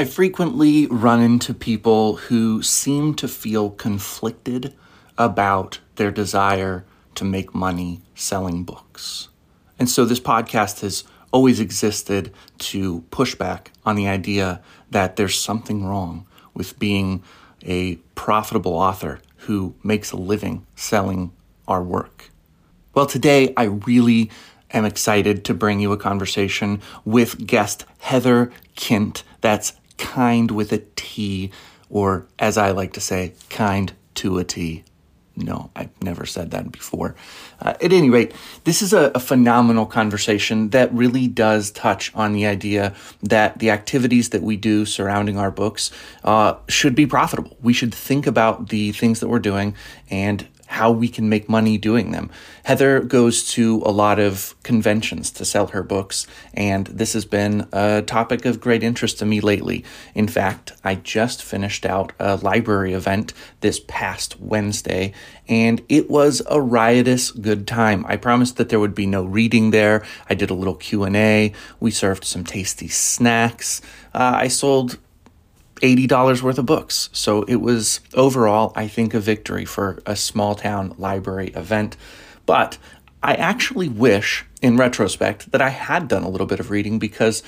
I frequently run into people who seem to feel conflicted about their desire to make money selling books. And so this podcast has always existed to push back on the idea that there's something wrong with being a profitable author who makes a living selling our work. Well, today I really am excited to bring you a conversation with guest Heather Kindt. That's kind with a T, or as I like to say, kind to a T. No, I've never said that before. Uh, at any rate, this is a, a, phenomenal conversation that really does touch on the idea that the activities that we do surrounding our books uh, should be profitable. We should think about the things that we're doing and how we can make money doing them. Heather goes to a lot of conventions to sell her books, and this has been a topic of great interest to me lately. In fact, I just finished out a library event this past Wednesday, and it was a riotous good time. I promised that there would be no reading there. I did a little Q&A. We served some tasty snacks. Uh, I sold $80 worth of books. So it was overall, I think, a victory for a small town library event. But I actually wish, in retrospect, that I had done a little bit of reading because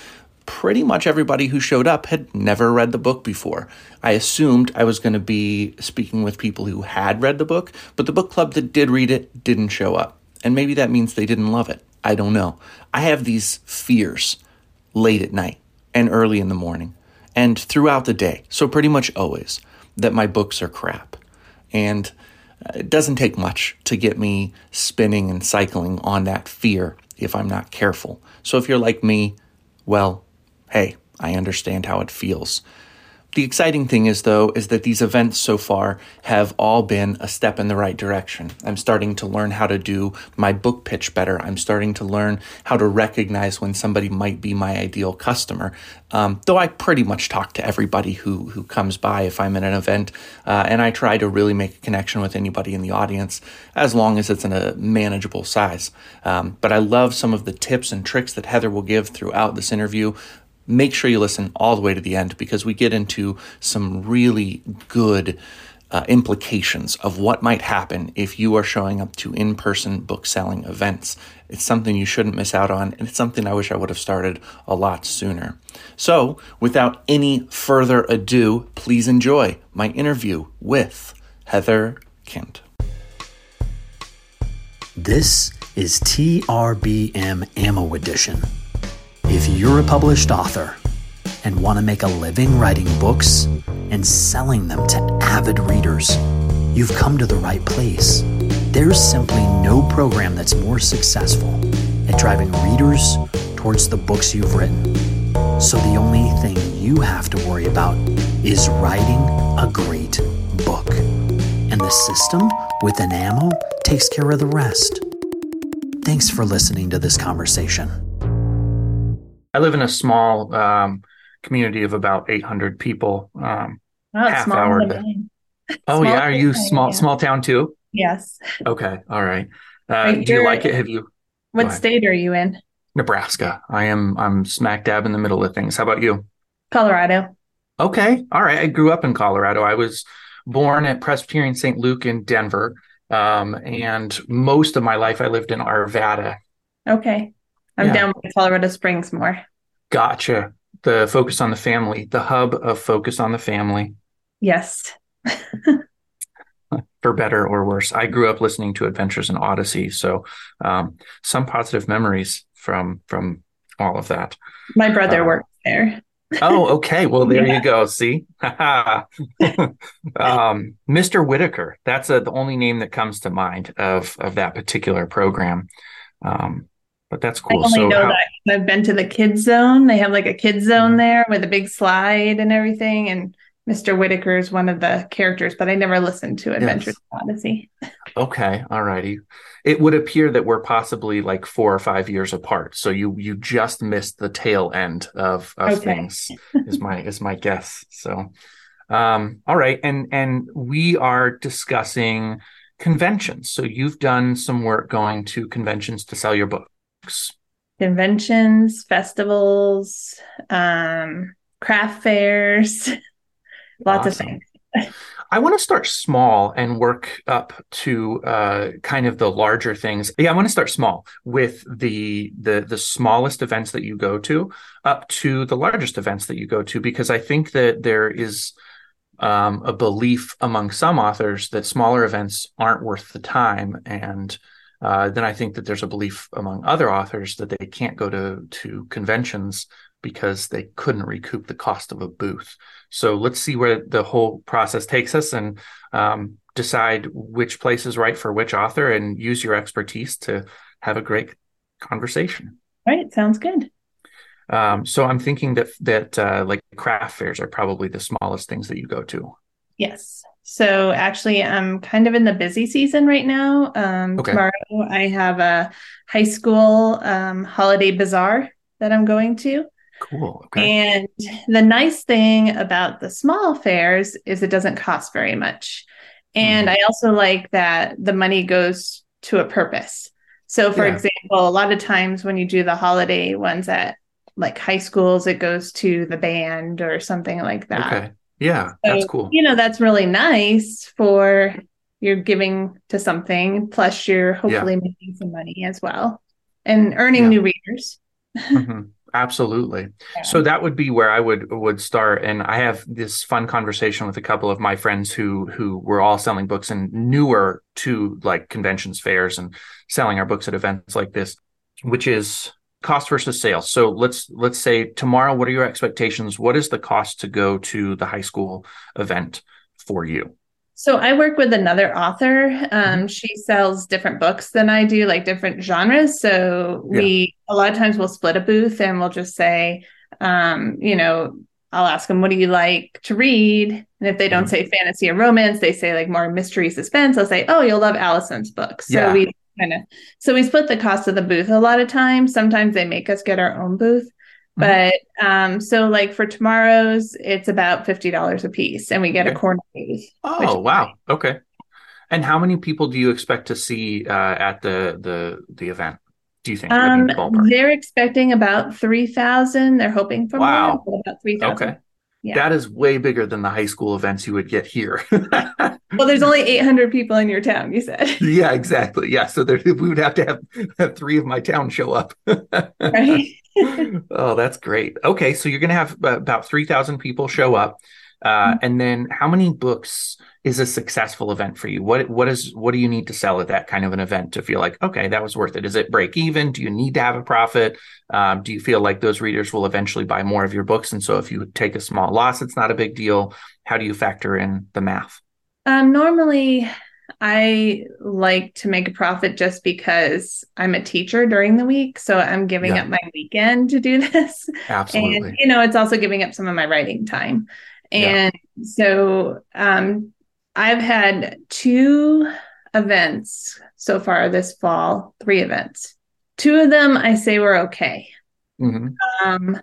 pretty much everybody who showed up had never read the book before. I assumed I was going to be speaking with people who had read the book, but the book club that did read it didn't show up. And maybe that means they didn't love it. I don't know. I have these fears late at night and early in the morning and throughout the day. So, pretty much always that my books are crap. And uh, it doesn't take much to get me spinning and cycling on that fear if I'm not careful. So, if you're like me, well, hey, I understand how it feels. The exciting thing is, though, is that these events so far have all been a step in the right direction. I'm starting to learn how to do my book pitch better. I'm starting to learn how to recognize when somebody might be my ideal customer. Um, though I pretty much talk to everybody who who comes by if I'm at an event, uh, and I try to really make a connection with anybody in the audience as long as it's in a manageable size. Um, but I love some of the tips and tricks that Heather will give throughout this interview make sure you listen all the way to the end because we get into some really good uh, implications of what might happen if you are showing up to in person book selling events. It's something you shouldn't miss out on, and it's something I wish I would have started a lot sooner. So, without any further ado, please enjoy my interview with Heather Kindt. This is TRBM Ammo Edition if you're a published author and want to make a living writing books and selling them to avid readers, you've come to the right place. There's simply no program that's more successful at driving readers towards the books you've written. So the only thing you have to worry about is writing a great book. And the system with an ammo takes care of the rest. Thanks for listening to this conversation. I live in a small um, community of about 800 people. Um, oh, half hour. Oh yeah, are you small yeah. small town too? Yes. Okay, all right. Uh, do you like it? Have you? What state are you in? Nebraska. I am. I'm smack dab in the middle of things. How about you? Colorado. Okay, all right. I grew up in Colorado. I was born at Presbyterian St. Luke in Denver, um, and most of my life I lived in Arvada. Okay. I'm yeah. down by Colorado Springs more. Gotcha. The focus on the family, the hub of focus on the family. Yes. For better or worse. I grew up listening to Adventures in Odyssey, so um, some positive memories from from all of that. My brother uh, works there. oh, okay. Well, there yeah. you go. See, um, Mr. Whitaker. That's a, the only name that comes to mind of of that particular program. Um, but that's cool. I only so know how- that I've been to the kids zone. They have like a kids zone mm-hmm. there with a big slide and everything. And Mr. Whitaker is one of the characters, but I never listened to Adventures yes. Odyssey. Okay, all righty. It would appear that we're possibly like four or five years apart. So you you just missed the tail end of, of okay. things is my is my guess. So um all right. And and we are discussing conventions. So you've done some work going to conventions to sell your book conventions, festivals, um, craft fairs, lots Awesome. of things. I want to start small and work up to uh, kind of the larger things. Yeah, I want to start small with the the the smallest events that you go to, up to the largest events that you go to, because I think that there is um, a belief among some authors that smaller events aren't worth the time, and uh, then I think that there's a belief among other authors that they can't go to to conventions because they couldn't recoup the cost of a booth. So let's see where the whole process takes us and um, decide which place is right for which author and use your expertise to have a great conversation. All right, sounds good. Um, so I'm thinking that that uh, like craft fairs are probably the smallest things that you go to. Yes. So actually, I'm kind of in the busy season right now. Um, Okay. Tomorrow, I have a high school um, holiday bazaar that I'm going to. Cool. Okay. And the nice thing about the small fairs is it doesn't cost very much. And Mhm. I also like that the money goes to a purpose. So, for Yeah. example, a lot of times when you do the holiday ones at like high schools, it goes to the band or something like that. okay. Yeah, So, that's cool. You know, that's really nice for you're giving to something, plus you're hopefully making some money as well and earning Yeah. new readers. Mhm. Absolutely. Yeah. So that would be where I would would start. And I have this fun conversation with a couple of my friends who who were all selling books and newer to like conventions, fairs, and selling our books at events like this, which is cost versus sales. So let's let's say tomorrow, what are your expectations? What is the cost to go to the high school event for you? So I work with another author. Um, Mm-hmm. She sells different books than I do, like different genres. So we a lot of times we'll split a booth and we'll just say, um, you know, I'll ask them, what do you like to read? And if they don't Mhm. say fantasy or romance, they say like more mystery suspense. I'll say, oh, you'll love Allison's books. So Yeah. we kind of so we split the cost of the booth a lot of times. Sometimes they make us get our own booth. Mhm. But um, so like for tomorrow's, it's about fifty dollars a piece, and we get a corner booth. Oh, wow. Okay. And how many people do you expect to see uh, at the the the event? Do you think? Um, they're expecting about three thousand. They're hoping for Wow. more, about three thousand. Okay. Yeah. That is way bigger than the high school events you would get here. Well, there's only eight hundred people in your town. You said, yeah, exactly. Yeah. So there, we would have to have, have three of my town show up. right? oh, that's great. Okay. So you're going to have about 3,000 people show up. Uh, and then how many books is a successful event for you? What, what is, what do you need to sell at that kind of an event to feel like, okay, that was worth it? Is it break even? Do you need to have a profit? Um, do you feel like those readers will eventually buy more of your books? And so if you take a small loss, it's not a big deal. How do you factor in the math? Um, normally, I like to make a profit just because I'm a teacher during the week, so I'm giving Yeah. up my weekend to do this. Absolutely. and you know it's also giving up some of my writing time Yeah. and so um i've had two events so far this fall three events two of them i say were okay Mhm. um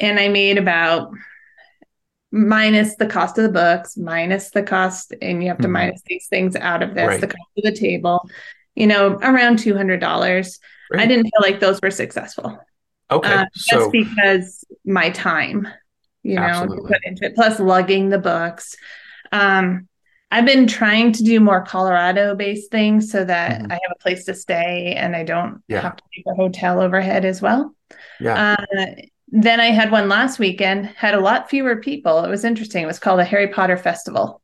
and i made about minus the cost of the books minus the cost and you have to Mhm. minus these things out of this Right. the cost of the table you know around $200 i didn't feel like those were successful Okay. uh, so just because my time, you know, put into it, plus lugging the books. Um, I've been trying to do more Colorado based things so that Mhm. I have a place to stay and I don't Yeah. have to pay for hotel overhead as well. yeah. Uh, then I had one last weekend, had a lot fewer people. It was interesting. It was called the Harry Potter Festival.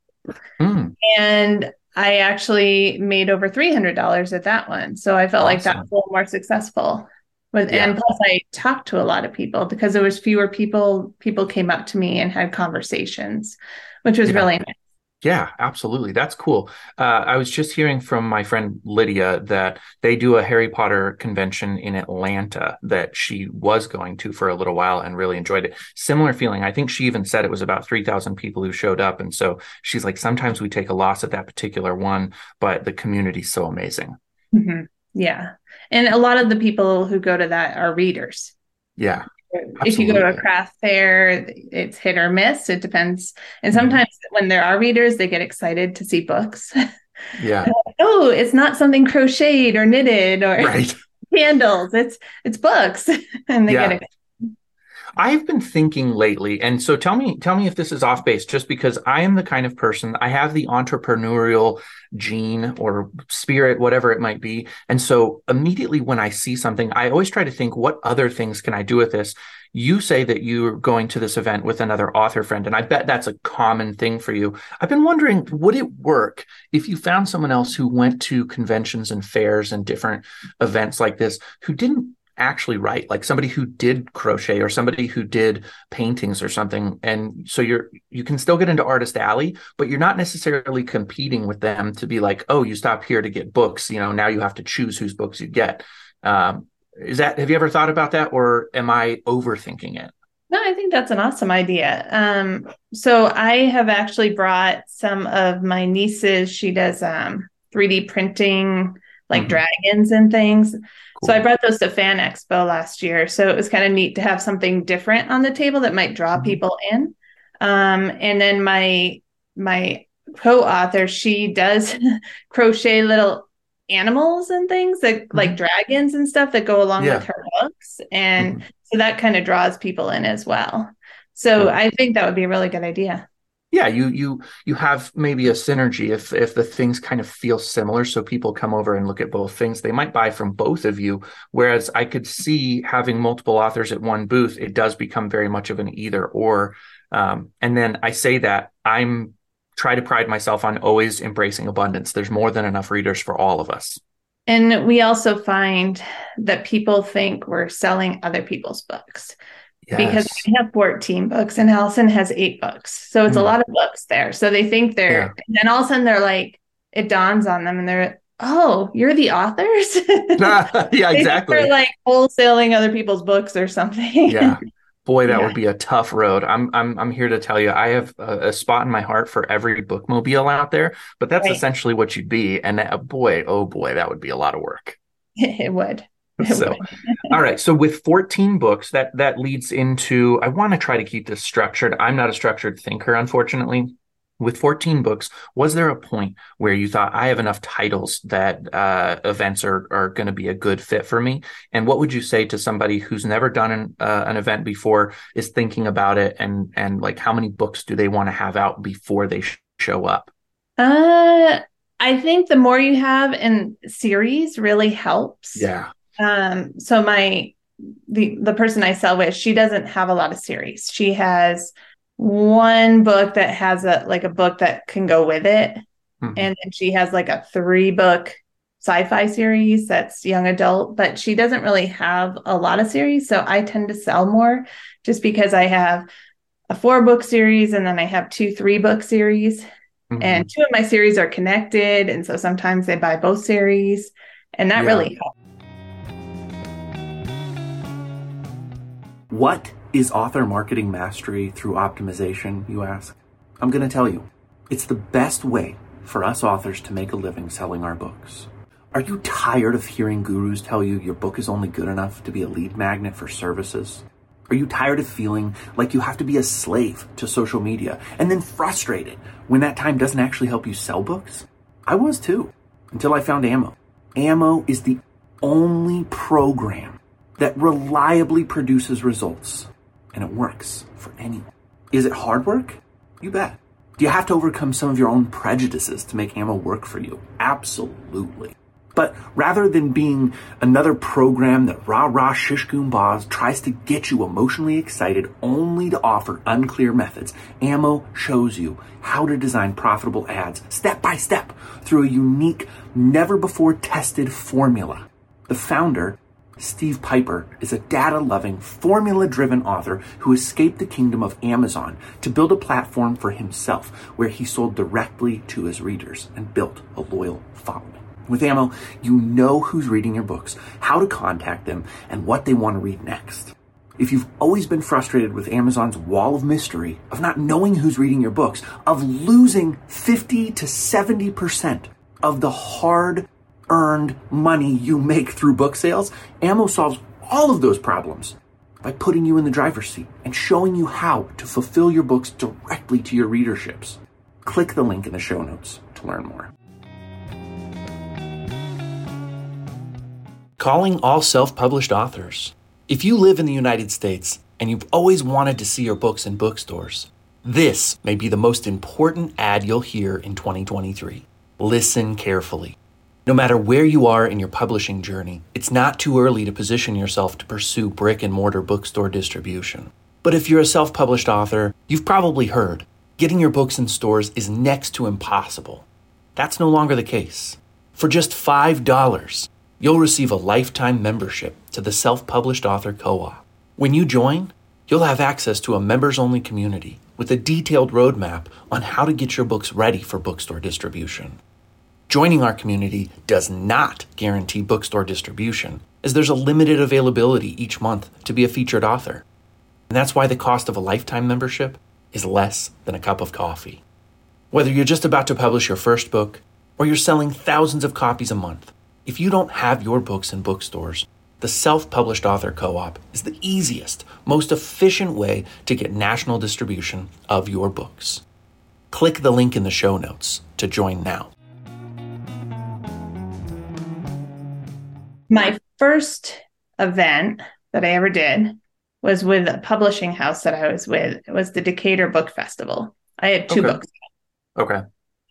Mm, And I actually made over $300 at that one. So I felt like that was a little more successful. With, Yeah. And plus, I talked to a lot of people because there was fewer people. People came up to me and had conversations, which was Yeah. really nice. Yeah, absolutely. That's cool. Uh, I was just hearing from my friend Lydia that they do a Harry Potter convention in Atlanta that she was going to for a little while and really enjoyed it. Similar feeling. I think she even said it was about 3,000 people who showed up. And so she's like, sometimes we take a loss at that particular one, but the community's so amazing. Mhm. Yeah. And a lot of the people who go to that are readers. Yeah. If you go to a craft fair, it's hit or miss. It depends. And Mhm. sometimes when there are readers, they get excited to see books. Yeah. oh, it's not something crocheted or knitted or Right. candles. It's it's books, and they Yeah. get it. I've been thinking lately, and so tell me, tell me if this is off base, just because I am the kind of person I have the entrepreneurial gene or spirit, whatever it might be. And so immediately when I see something, I always try to think, what other things can I do with this? You say that you're going to this event with another author friend, and I bet that's a common thing for you. I've been wondering, would it work if you found someone else who went to conventions and fairs and different events like this who didn't actually write like somebody who did crochet or somebody who did paintings or something. And so you're you can still get into artist alley but you're not necessarily competing with them to be like oh you stop here to get books. You know now you have to choose whose books you get. Um, is that have you ever thought about that or am i overthinking it? No i think that's an awesome idea. Um, so i have actually brought some of my nieces. She does um, 3d printing like mm-hmm. dragons and things Cool. So I brought those to Fan Expo last year. So it was kind of neat to have something different on the table that might draw mm-hmm. people in. Um, and then my my co-author, she does crochet little animals and things that mm-hmm. like dragons and stuff that go along yeah. with her books. And mm-hmm. so that kind of draws people in as well. So I think that would be a really good idea yeah you you you have maybe a synergy if if the things kind of feel similar so people come over and look at both things they might buy from both of you whereas i could see having multiple authors at one booth it does become very much of an either or. Um, and then i say that i'm try to pride myself on always embracing abundance. There's more than enough readers for all of us. And we also find that people think we're selling other people's books Yes. Because I have 14 books and Allison has eight books. So it's mm. a lot of books there. So they think they're, yeah. and then all of a sudden they're like, it dawns on them and they're, oh, you're the authors? yeah, exactly. They're like wholesaling other people's books or something. yeah. Boy, that yeah. would be a tough road. I'm I'm I'm here to tell you, I have a, a spot in my heart for every bookmobile out there, but that's right. essentially what you'd be. And uh, boy, oh boy, that would be a lot of work. it would. so all right. So with 14 books that that leads into i want to try to keep this structured. I'm not a structured thinker unfortunately. With 14 books was there a point where you thought i have enough titles that uh, events are, are going to be a good fit for me and what would you say to somebody who's never done an, uh, an event before is thinking about it and and like how many books do they want to have out before they sh- show up? Uh i think the more you have in series really helps. Yeah um, so my the the person I sell with, she doesn't have a lot of series. She has one book that has a like a book that can go with it. Mm-hmm. And then she has like a three book sci-fi series that's young adult, but she doesn't really have a lot of series. So I tend to sell more just because I have a four book series and then I have two three book series. Mm-hmm. And two of my series are connected. And so sometimes they buy both series. And that yeah. really helps. What is author marketing mastery through optimization, you ask? I'm going to tell you. It's the best way for us authors to make a living selling our books. Are you tired of hearing gurus tell you your book is only good enough to be a lead magnet for services? Are you tired of feeling like you have to be a slave to social media and then frustrated when that time doesn't actually help you sell books? I was too, until I found Ammo. Ammo is the only program that reliably produces results. And it works for anyone. Is it hard work? You bet. Do you have to overcome some of your own prejudices to make ammo work for you? Absolutely. But rather than being another program that rah rah shish baz tries to get you emotionally excited only to offer unclear methods, Ammo shows you how to design profitable ads step by step through a unique, never before tested formula. The founder Steve Piper is a data loving, formula driven author who escaped the kingdom of Amazon to build a platform for himself where he sold directly to his readers and built a loyal following. With Ammo, you know who's reading your books, how to contact them, and what they want to read next. If you've always been frustrated with Amazon's wall of mystery, of not knowing who's reading your books, of losing 50 to 70% of the hard earned money you make through book sales, Ammo solves all of those problems by putting you in the driver's seat and showing you how to fulfill your books directly to your readerships. Click the link in the show notes to learn more. Calling all self published authors. If you live in the United States and you've always wanted to see your books in bookstores, this may be the most important ad you'll hear in 2023. Listen carefully. No matter where you are in your publishing journey, it's not too early to position yourself to pursue brick and mortar bookstore distribution. But if you're a self published author, you've probably heard getting your books in stores is next to impossible. That's no longer the case. For just $5, you'll receive a lifetime membership to the Self Published Author Co op. When you join, you'll have access to a members only community with a detailed roadmap on how to get your books ready for bookstore distribution. Joining our community does not guarantee bookstore distribution, as there's a limited availability each month to be a featured author. And that's why the cost of a lifetime membership is less than a cup of coffee. Whether you're just about to publish your first book or you're selling thousands of copies a month, if you don't have your books in bookstores, the Self Published Author Co op is the easiest, most efficient way to get national distribution of your books. Click the link in the show notes to join now. My first event that I ever did was with a publishing house that I was with. It was the Decatur Book Festival. I had two Okay. books. Okay.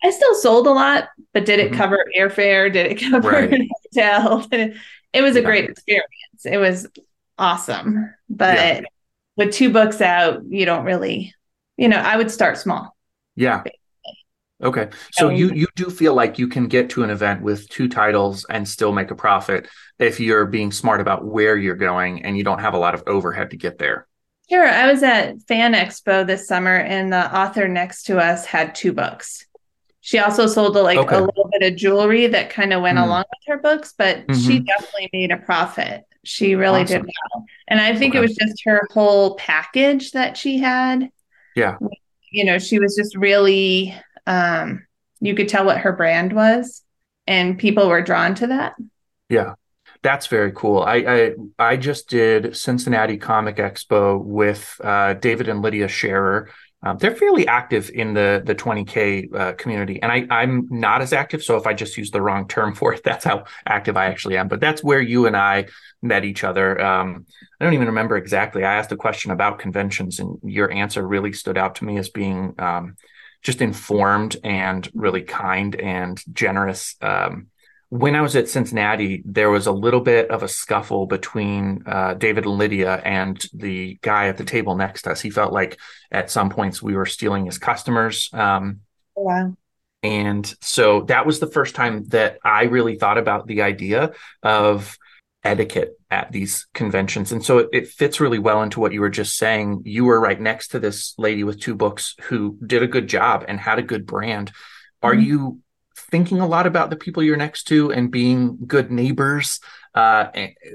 I still sold a lot, but did it Mhm. cover airfare? Did it cover Right. hotel? It, it was a Yeah. great experience. It was awesome. But Yeah. with two books out, you don't really, you know, I would start small. Yeah. Okay. So Um, you you do feel like you can get to an event with two titles and still make a profit if you're being smart about where you're going and you don't have a lot of overhead to get there. Sure. I was at Fan Expo this summer and the author next to us had two books. She also sold like Okay. a little bit of jewelry that kind of went Mhm. along with her books, but she Mhm. definitely made a profit. She really did well. And I think it was just her whole package that she had. Yeah. You know, she was just really um you could tell what her brand was and people were drawn to that. Yeah. That's very cool. I I, I just did Cincinnati Comic Expo with uh, David and Lydia Sherrer. Um, they're fairly active in the the 20k uh, community, and I I'm not as active. So if I just use the wrong term for it, that's how active I actually am. But that's where you and I met each other. Um, I don't even remember exactly. I asked a question about conventions, and your answer really stood out to me as being um, just informed and really kind and generous. Um, when I was at Cincinnati, there was a little bit of a scuffle between uh, David and Lydia and the guy at the table next to us. He felt like at some points we were stealing his customers. Um, Wow. and so that was the first time that I really thought about the idea of etiquette at these conventions. And so it, it fits really well into what you were just saying. You were right next to this lady with two books who did a good job and had a good brand. Are Mhm. you thinking a lot about the people you're next to and being good neighbors? Uh,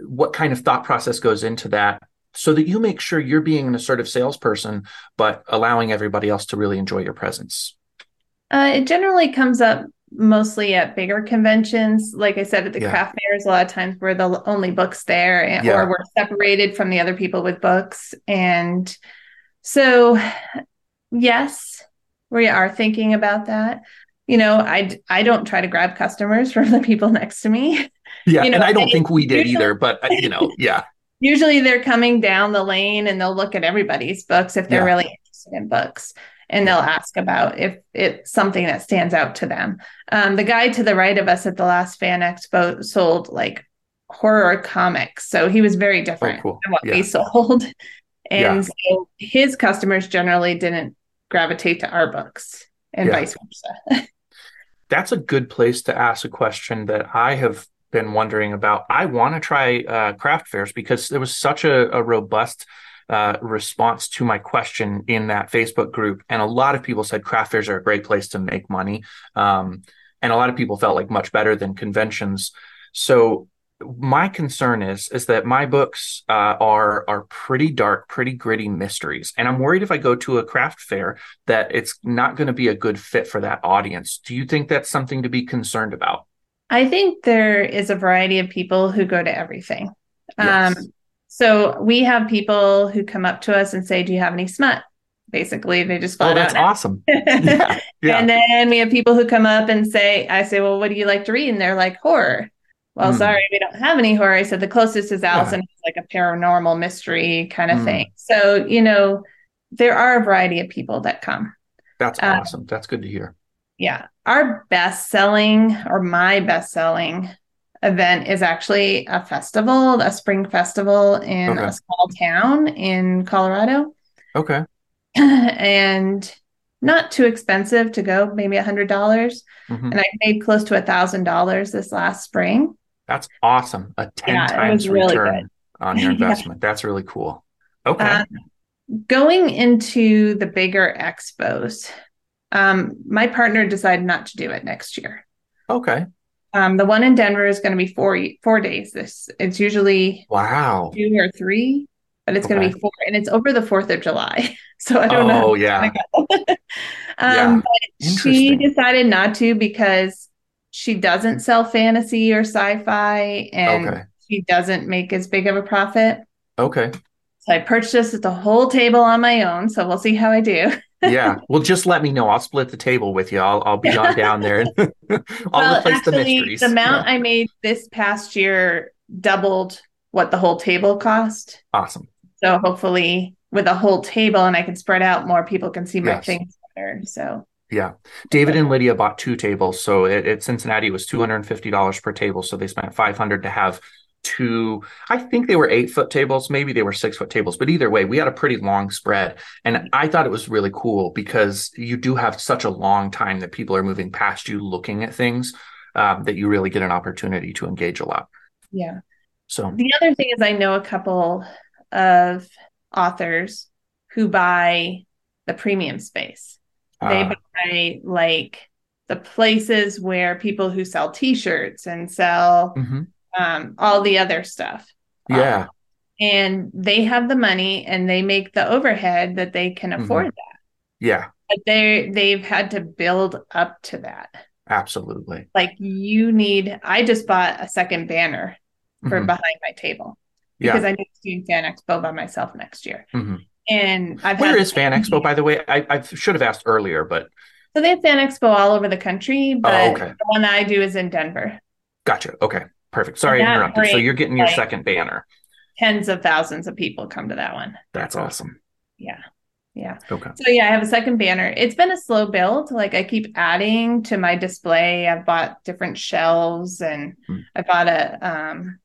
what kind of thought process goes into that? So that you make sure you're being an assertive salesperson, but allowing everybody else to really enjoy your presence. Uh, it generally comes up mostly at bigger conventions. Like I said, at the Yeah. craft fairs, a lot of times we're the only books there, and, Yeah. or we're separated from the other people with books. And so, yes, we are thinking about that. You know, I I don't try to grab customers from the people next to me. Yeah, You know, and I don't and think we did either, but uh, you know, yeah, Usually, they're coming down the lane and they'll look at everybody's books if they're Yeah. really interested in books. And they'll ask about if it's something that stands out to them. Um, the guy to the right of us at the last Fan Expo sold like horror comics. So he was very different cool. than what Yeah. we sold. And Yeah. so his customers generally didn't gravitate to our books and Yeah. vice versa. that's a good place to ask a question that I have been wondering about. I want to try uh, craft fairs because there was such a, a robust uh, response to my question in that Facebook group, and a lot of people said craft fairs are a great place to make money, um, and a lot of people felt like much better than conventions. So my concern is is that my books uh, are are pretty dark, pretty gritty mysteries, and I'm worried if I go to a craft fair that it's not going to be a good fit for that audience. Do you think that's something to be concerned about? I think there is a variety of people who go to everything. Yes. Um, so we have people who come up to us and say, "Do you have any smut?" Basically, they just Oh, that's awesome. Yeah, yeah. And then we have people who come up and say, "I say, well, what do you like to read?" And they're like, "Horror." well, Hmm. sorry, we don't have any horror. I said the closest is Allison, It's like a paranormal mystery kind of Hmm. thing. So, you know, there are a variety of people that come. That's Uh, awesome. That's good to hear. Yeah. Our best selling or my best selling event is actually a festival, a spring festival in Okay. a small town in Colorado. Okay. and not too expensive to go, maybe a hundred dollars. Mhm. And I made close to a thousand dollars this last spring. That's awesome. A 10 Yeah, times really return on your Yeah. investment. That's really cool. Okay. Um, going into the bigger expos, um, my partner decided not to do it next year. okay. Um, the one in Denver is going to be four four days. This it's usually Wow. two or three, but it's going to be four, and it's over the Fourth of July. So I don't know. Oh, yeah. um, Yeah. but she decided not to because she doesn't sell fantasy or sci-fi, and Okay. she doesn't make as big of a profit. Okay. So I purchased the whole table on my own. So we'll see how I do. Yeah. Well, just let me know. I'll split the table with you. I'll I'll be on down there and I'll well, replace the actually, mysteries. the amount Yeah. I made this past year doubled what the whole table cost. Awesome. So hopefully, with a whole table and I can spread out more, people can see my Yes. things better. So Yeah. David and Lydia bought two tables. So at, at Cincinnati it was $250 per table. So they spent 500 to have two, I think they were eight foot tables. Maybe they were six foot tables, but either way, we had a pretty long spread. And I thought it was really cool because you do have such a long time that people are moving past you looking at things um, that you really get an opportunity to engage a lot. yeah. So The other thing is, I know a couple of authors who buy the premium space. They uh, buy like the places where people who sell T-shirts and sell mhm. Um, all the other stuff. yeah, and they have the money and they make the overhead that they can Mhm. afford that yeah, but they they've had to build up to that absolutely. like you need i just bought a second banner for Mhm. behind my table Yeah. because i need to do fan expo by myself next year Mhm. and i've Where is Fan Expo, by the way? I, I should have asked earlier, but so they have fan expo all over the country but Oh, okay. the one that i do is in denver Gotcha. Okay. Perfect. Sorry, I interrupted. So you're getting your like- second banner. tens of thousands of people come to that one That's awesome. yeah yeah Okay. So yeah, I have a second banner. It's been a slow build. Like I keep adding to my display. I've bought different shelves and Hmm. I bought a um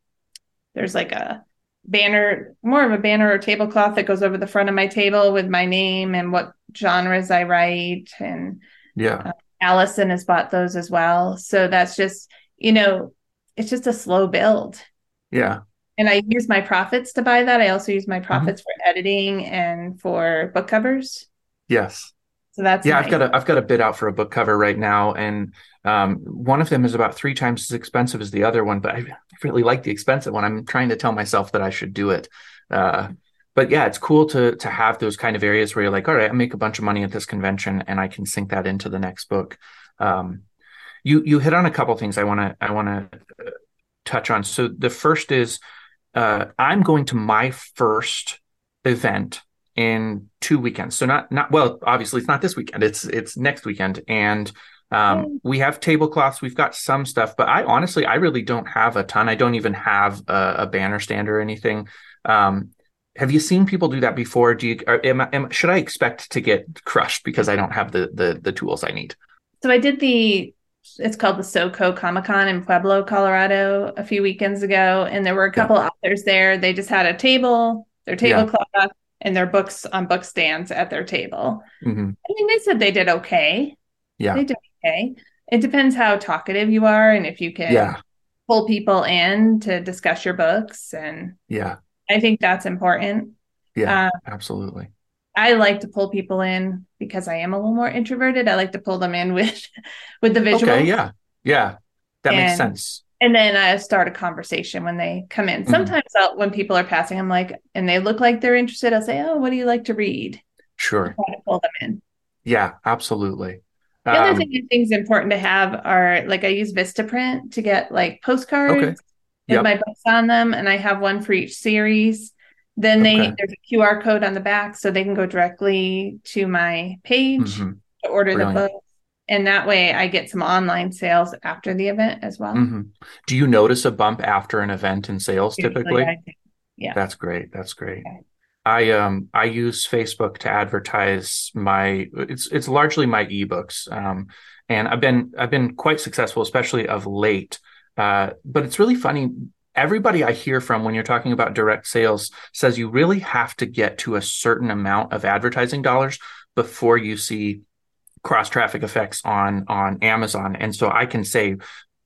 there's like a banner, more of a banner or tablecloth that goes over the front of my table with my name and what genres I write. And Yeah. Allison has bought those as well. So that's just, you know, it's just a slow build. Yeah. And I use my profits to buy that. I also use my Mm-hmm. profits for editing and for book covers. Yes. So that's Yeah. I've got a I've got a bid out for a book cover right now, and um, one of them is about three times as expensive as the other one. But I really like the expensive one. I'm trying to tell myself that I should do it. Uh, but yeah, it's cool to to have those kind of areas where you're like, all right, I make a bunch of money at this convention, and I can sink that into the next book. Um, you you hit on a couple things I want to I want to uh, touch on. So the first is uh, I'm going to my first event in two weekends. So not not well, obviously it's not this weekend. It's it's next weekend, and um, we have tablecloths. We've got some stuff, but I honestly I really don't have a ton. I don't even have a, a banner stand or anything. Um, have you seen people do that before? Do you are, am, am should I expect to get crushed because I don't have the the the tools I need? So I did the it's called the SoCo Comic Con in Pueblo, Colorado, a few weekends ago, and there were a couple authors there. They just had a table, their Yeah. tablecloth, and their books on book stands at their table. hmm I mean, they said they did okay. Yeah, They did okay. It depends how talkative you are and if you can yeah, pull people in to discuss your books, and yeah, I think that's important. yeah. Um, absolutely. I like to pull people in because I am a little more introverted. I like to pull them in with with the visual. Okay, yeah, yeah. That makes sense. And then I start a conversation when they come in. Mhm. Sometimes I'll, when people are passing, I'm like, and they look like they're interested. I'll say, "Oh, what do you like to read?" Sure. Try to pull them in. Yeah, absolutely. The other Um, thing I think is important to have are like I use Vistaprint to get like postcards Okay. with Yep. my books on them, and I have one for each series. Then they Okay. there's a QR code on the back, so they can go directly to my page mhm. to order Brilliant. the book. And that way I get some online sales after the event as well. Mm-hmm. Do you notice a bump after an event in sales typically? Yeah. That's great. That's great. Okay. I um I use Facebook to advertise my it's it's largely my ebooks. Um and I've been I've been quite successful, especially of late. Uh, but it's really funny. Everybody I hear from when you're talking about direct sales says you really have to get to a certain amount of advertising dollars before you see cross traffic effects on on Amazon. And so I can say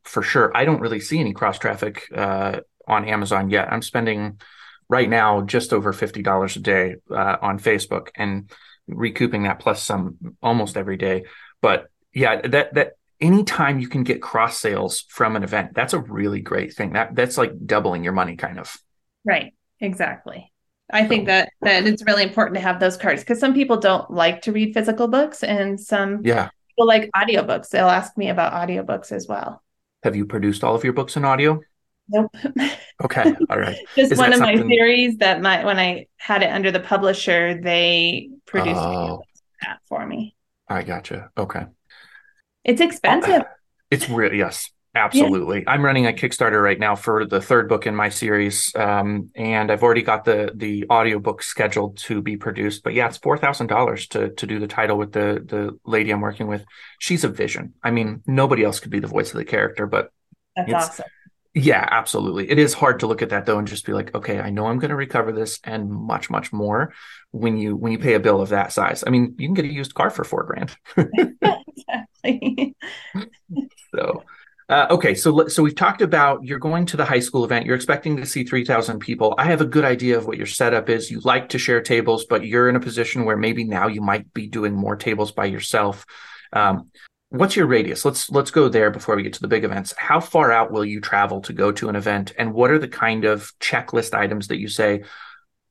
for sure I don't really see any cross traffic uh, on Amazon yet. I'm spending right now just over fifty dollars a day uh, on Facebook and recouping that plus some almost every day. But yeah, that that anytime you can get cross sales from an event, that's a really great thing. That that's like doubling your money, kind of. Right. Exactly. I so. think that that it's really important to have those cards because some people don't like to read physical books, and some yeah people like audiobooks. They'll ask me about audiobooks as well. Have you produced all of your books in audio? Nope. Okay. All right. Just Is one of something... my theories that my when I had it under the publisher, they produced oh. that for me. I gotcha. Okay. It's expensive. It's really yes, absolutely. Yeah. I'm running a Kickstarter right now for the third book in my series, um, and I've already got the the audiobook scheduled to be produced. But yeah, it's four thousand dollars to to do the title with the the lady I'm working with. She's a vision. I mean, nobody else could be the voice of the character, but that's awesome. Yeah, absolutely. It is hard to look at that though and just be like, okay, I know I'm going to recover this and much, much more when you when you pay a bill of that size. I mean, you can get a used car for four grand. exactly. so, uh, okay, so so we've talked about you're going to the high school event. You're expecting to see three thousand people. I have a good idea of what your setup is. You like to share tables, but you're in a position where maybe now you might be doing more tables by yourself. Um, what's your radius? Let's let's go there before we get to the big events. How far out will you travel to go to an event? And what are the kind of checklist items that you say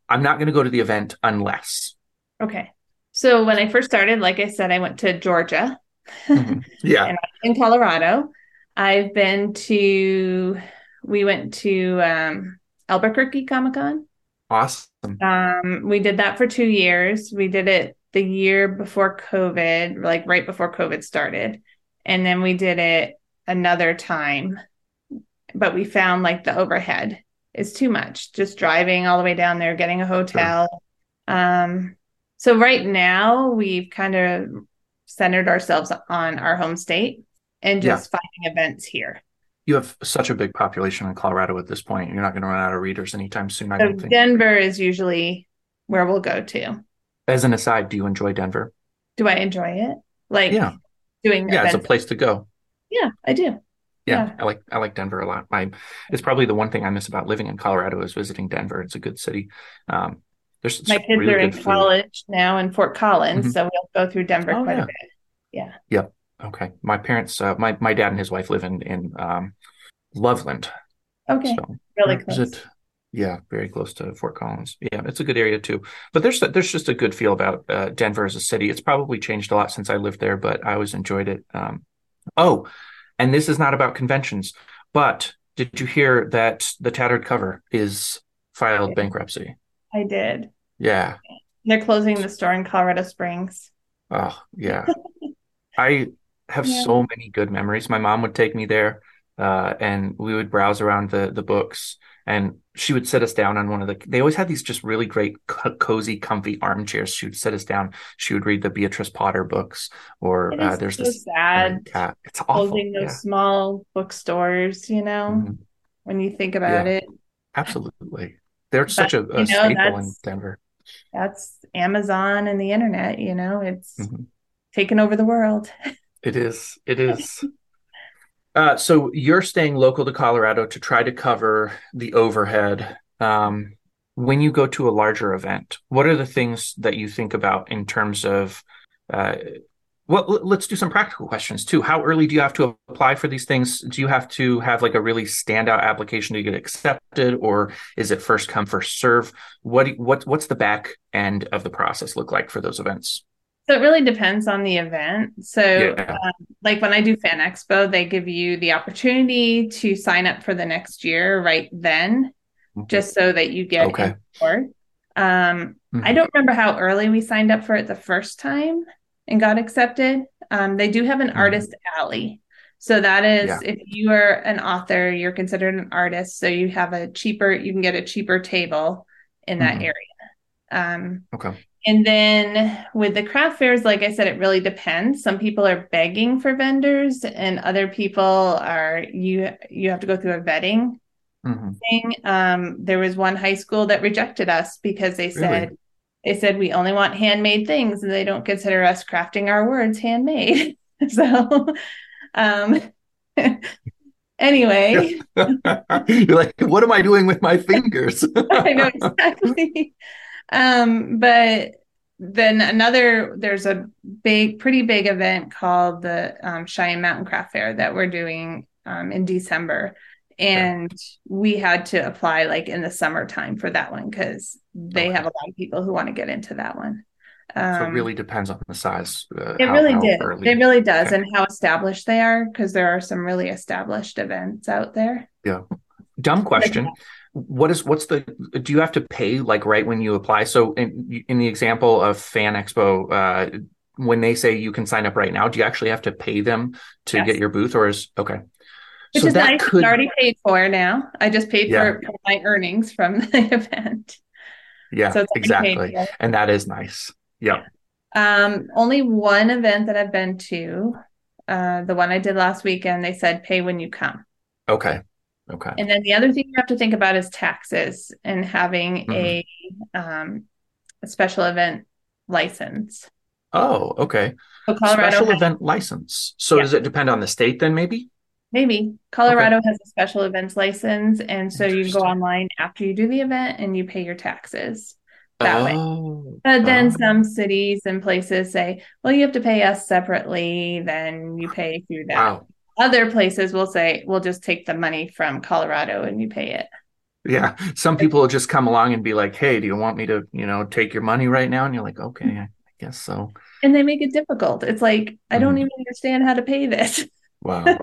i'm not going to go to the event unless okay. So when i first started like i said i went to georgia. Mm-hmm. yeah. And in colorado. I've been to we went to um, albuquerque comic-con. Awesome. Um, we did that for two years. We did it the year before COVID, like right before COVID started. And then we did it another time, but we found like the overhead is too much, just driving all the way down there, getting a hotel. Sure. Um, so right now we've kind of centered ourselves on our home state and just yeah. finding events here. You have such a big population in Colorado at this point. You're not going to run out of readers anytime soon. I so. Denver is usually where we'll go to as an aside, do you enjoy Denver? Do I enjoy it? Like yeah, doing yeah, it's a place to go. Yeah, I do. Yeah, yeah, I like I like Denver a lot. I it's probably the one thing I miss about living in Colorado is visiting Denver. It's a good city. Um, there's my kids really are in college now in Fort Collins, mm-hmm. so we'll go through Denver oh, quite yeah. a bit. Yeah. Yep. Okay. My parents, uh, my my dad and his wife live in in um, Loveland. Okay. So, really close. It, yeah, very close to Fort Collins. Yeah, it's a good area too. But there's there's just a good feel about uh, Denver as a city. It's probably changed a lot since I lived there, but I always enjoyed it. Um, oh, and this is not about conventions, but did you hear that the tattered cover is filed bankruptcy? I did. Yeah. They're closing the store in Colorado Springs. Oh, yeah. I have yeah. so many good memories. My mom would take me there uh, and we would browse around the the books and she would sit us down on one of the they always had these just really great co- cozy comfy armchairs. She would sit us down. She would read the Beatrix Potter books or uh, there's so this sad cat. It's awful. holding those yeah. small bookstores you know mm-hmm. when you think about yeah. it. Absolutely. They're but, such a, a know, staple in denver. that's amazon and the internet you know it's mm-hmm. taken over the world. It is. It is Uh, so you're staying local to Colorado to try to cover the overhead. Um, when you go to a larger event, what are the things that you think about in terms of? Uh, well, let's do some practical questions too. How early do you have to apply for these things? Do you have to have like a really standout application to get accepted, or is it first come first serve? What what what's the back end of the process look like for those events? So it really depends on the event. So, yeah. um, like when I do Fan Expo, they give you the opportunity to sign up for the next year right then, mm-hmm. just so that you get okay. Um, mm-hmm. I don't remember how early we signed up for it the first time and got accepted. Um, they do have an Mhm. artist alley. So that is Yeah. if you are an author, you're considered an artist. So you have a cheaper, you can get a cheaper table in that Mhm. area. Um, Okay. And then with the craft fairs, like I said, it really depends. Some people are begging for vendors, and other people are you you have to go through a vetting hmm thing. Um, there was one high school that rejected us because they said Really? they said we only want handmade things, and they don't consider us crafting our words handmade. so, um, anyway. You're like, what am I doing with my fingers? I know exactly. Um, but then another, there's a big, pretty big event called the um, Cheyenne Mountain Craft Fair that we're doing um, in December. And we had to apply like in the summertime for that one because they Okay. have a lot of people who want to get into that one. so Um, it really depends on the size. Uh, it how- really how did. early. It really does, Okay. and how established they are because there are some really established events out there. Yeah dumb question. What is what's the do you have to pay like right when you apply? So in in the example of Fan Expo, uh, when they say you can sign up right now, do you actually have to pay them to Yes. get your booth, or is okay? Which so is that nice. could It's already paid for now. I just paid Yeah. for, for my earnings from the event. yeah so exactly, paid and that is nice. Yeah. Um, only one event that I've been to, uh, the one I did last weekend, they said pay when you come. Okay. Okay. And then the other thing you have to think about is taxes and having a um a special event license. Oh, okay. So Colorado Special has- event license. So Yeah. does it depend on the state then? Maybe. maybe Colorado has a special events license, and so you go online after you do the event and you pay your taxes that way. oh, But then oh. some cities and places say, well, you have to pay us separately, then you pay through that. Wow. Other places will say, we'll just take the money from Colorado and you pay it. Yeah. Some people will just come along and be like, "Hey, do you want me to, you know, take your money right now?" And you're like, "Okay, I guess so." And they make it difficult. It's like, I don't Mhm. even understand how to pay this. Wow.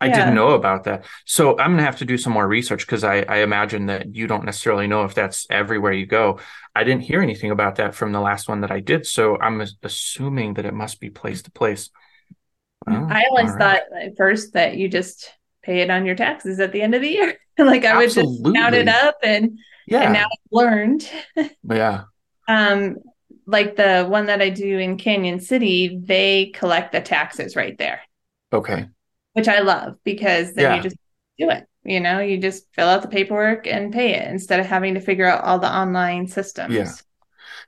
I Yeah. didn't know about that. So I'm gonna have to do some more research because I, I imagine that you don't necessarily know if that's everywhere you go. I didn't hear anything about that from the last one that I did, so I'm assuming that it must be place to place. Oh, I always right. thought at first that you just pay it on your taxes at the end of the year. like I would just count it up and, Yeah. and now I've learned. yeah. Um, like the one that I do in Cañon City, they collect the taxes right there. Okay. which I love because then Yeah. you just do it. You know, you just fill out the paperwork and pay it instead of having to figure out all the online systems. Yeah.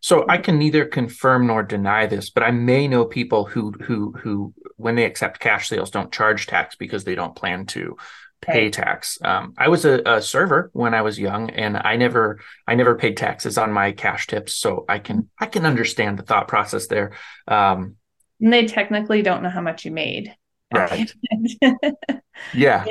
So I can neither confirm nor deny this, but I may know people who who who when they accept cash sales don't charge tax because they don't plan to pay tax. Um, I was a, a server when I was young, and I never I never paid taxes on my cash tips, so I can I can understand the thought process there. Um, And they technically don't know how much you made. Right. yeah,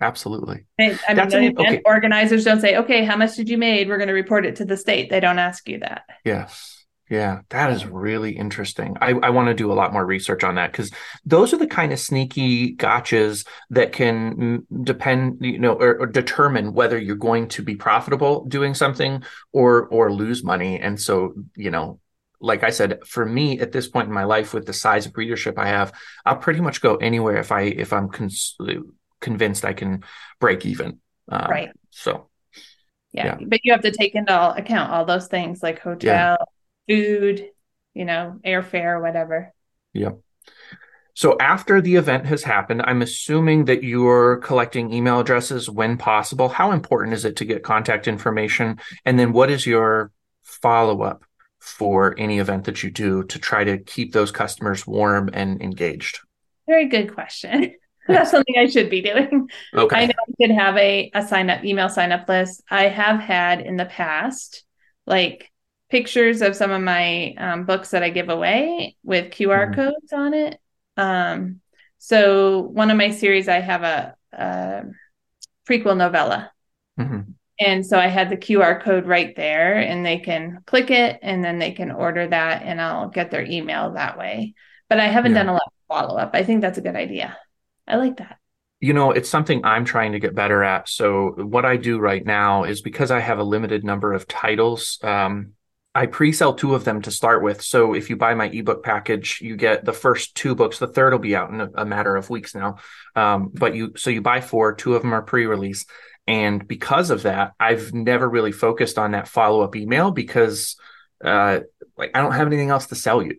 absolutely. They- I mean, That's an- okay. organizers don't say, okay, how much did you made? We're going to report it to the state. They don't ask you that. Yes. Yeah, that is really interesting. I, I want to do a lot more research on that because those are the kind of sneaky gotchas that can depend, you know, or, or determine whether you're going to be profitable doing something or or lose money. And so, you know, like I said, for me at this point in my life, with the size of readership I have, I'll pretty much go anywhere if I if I'm cons- convinced I can break even. Um, Right. So Yeah. Yeah. But you have to take into account all those things like hotel, food, you know, airfare, whatever. Yep. So after the event has happened, I'm assuming that you're collecting email addresses when possible. How important is it to get contact information? And then what is your follow up for any event that you do to try to keep those customers warm and engaged? Very good question. That's something I should be doing. Okay. I know I could have a, a sign up email sign up list. I have had in the past like pictures of some of my um, books that I give away with QR Mhm. codes on it. Um, so one of my series, I have a, a prequel novella. Mhm. And so I had the QR code right there and they can click it and then they can order that and I'll get their email that way. But I haven't Yeah. done a lot of follow up. I think that's a good idea. I like that. You know, it's something I'm trying to get better at. So what I do right now is because I have a limited number of titles, um, I pre-sell two of them to start with. So if you buy my ebook package, you get the first two books. The third will be out in a, a matter of weeks now. Um, but you so you buy four, two of them are pre-release. And because of that, I've never really focused on that follow-up email because uh, like I don't have anything else to sell you.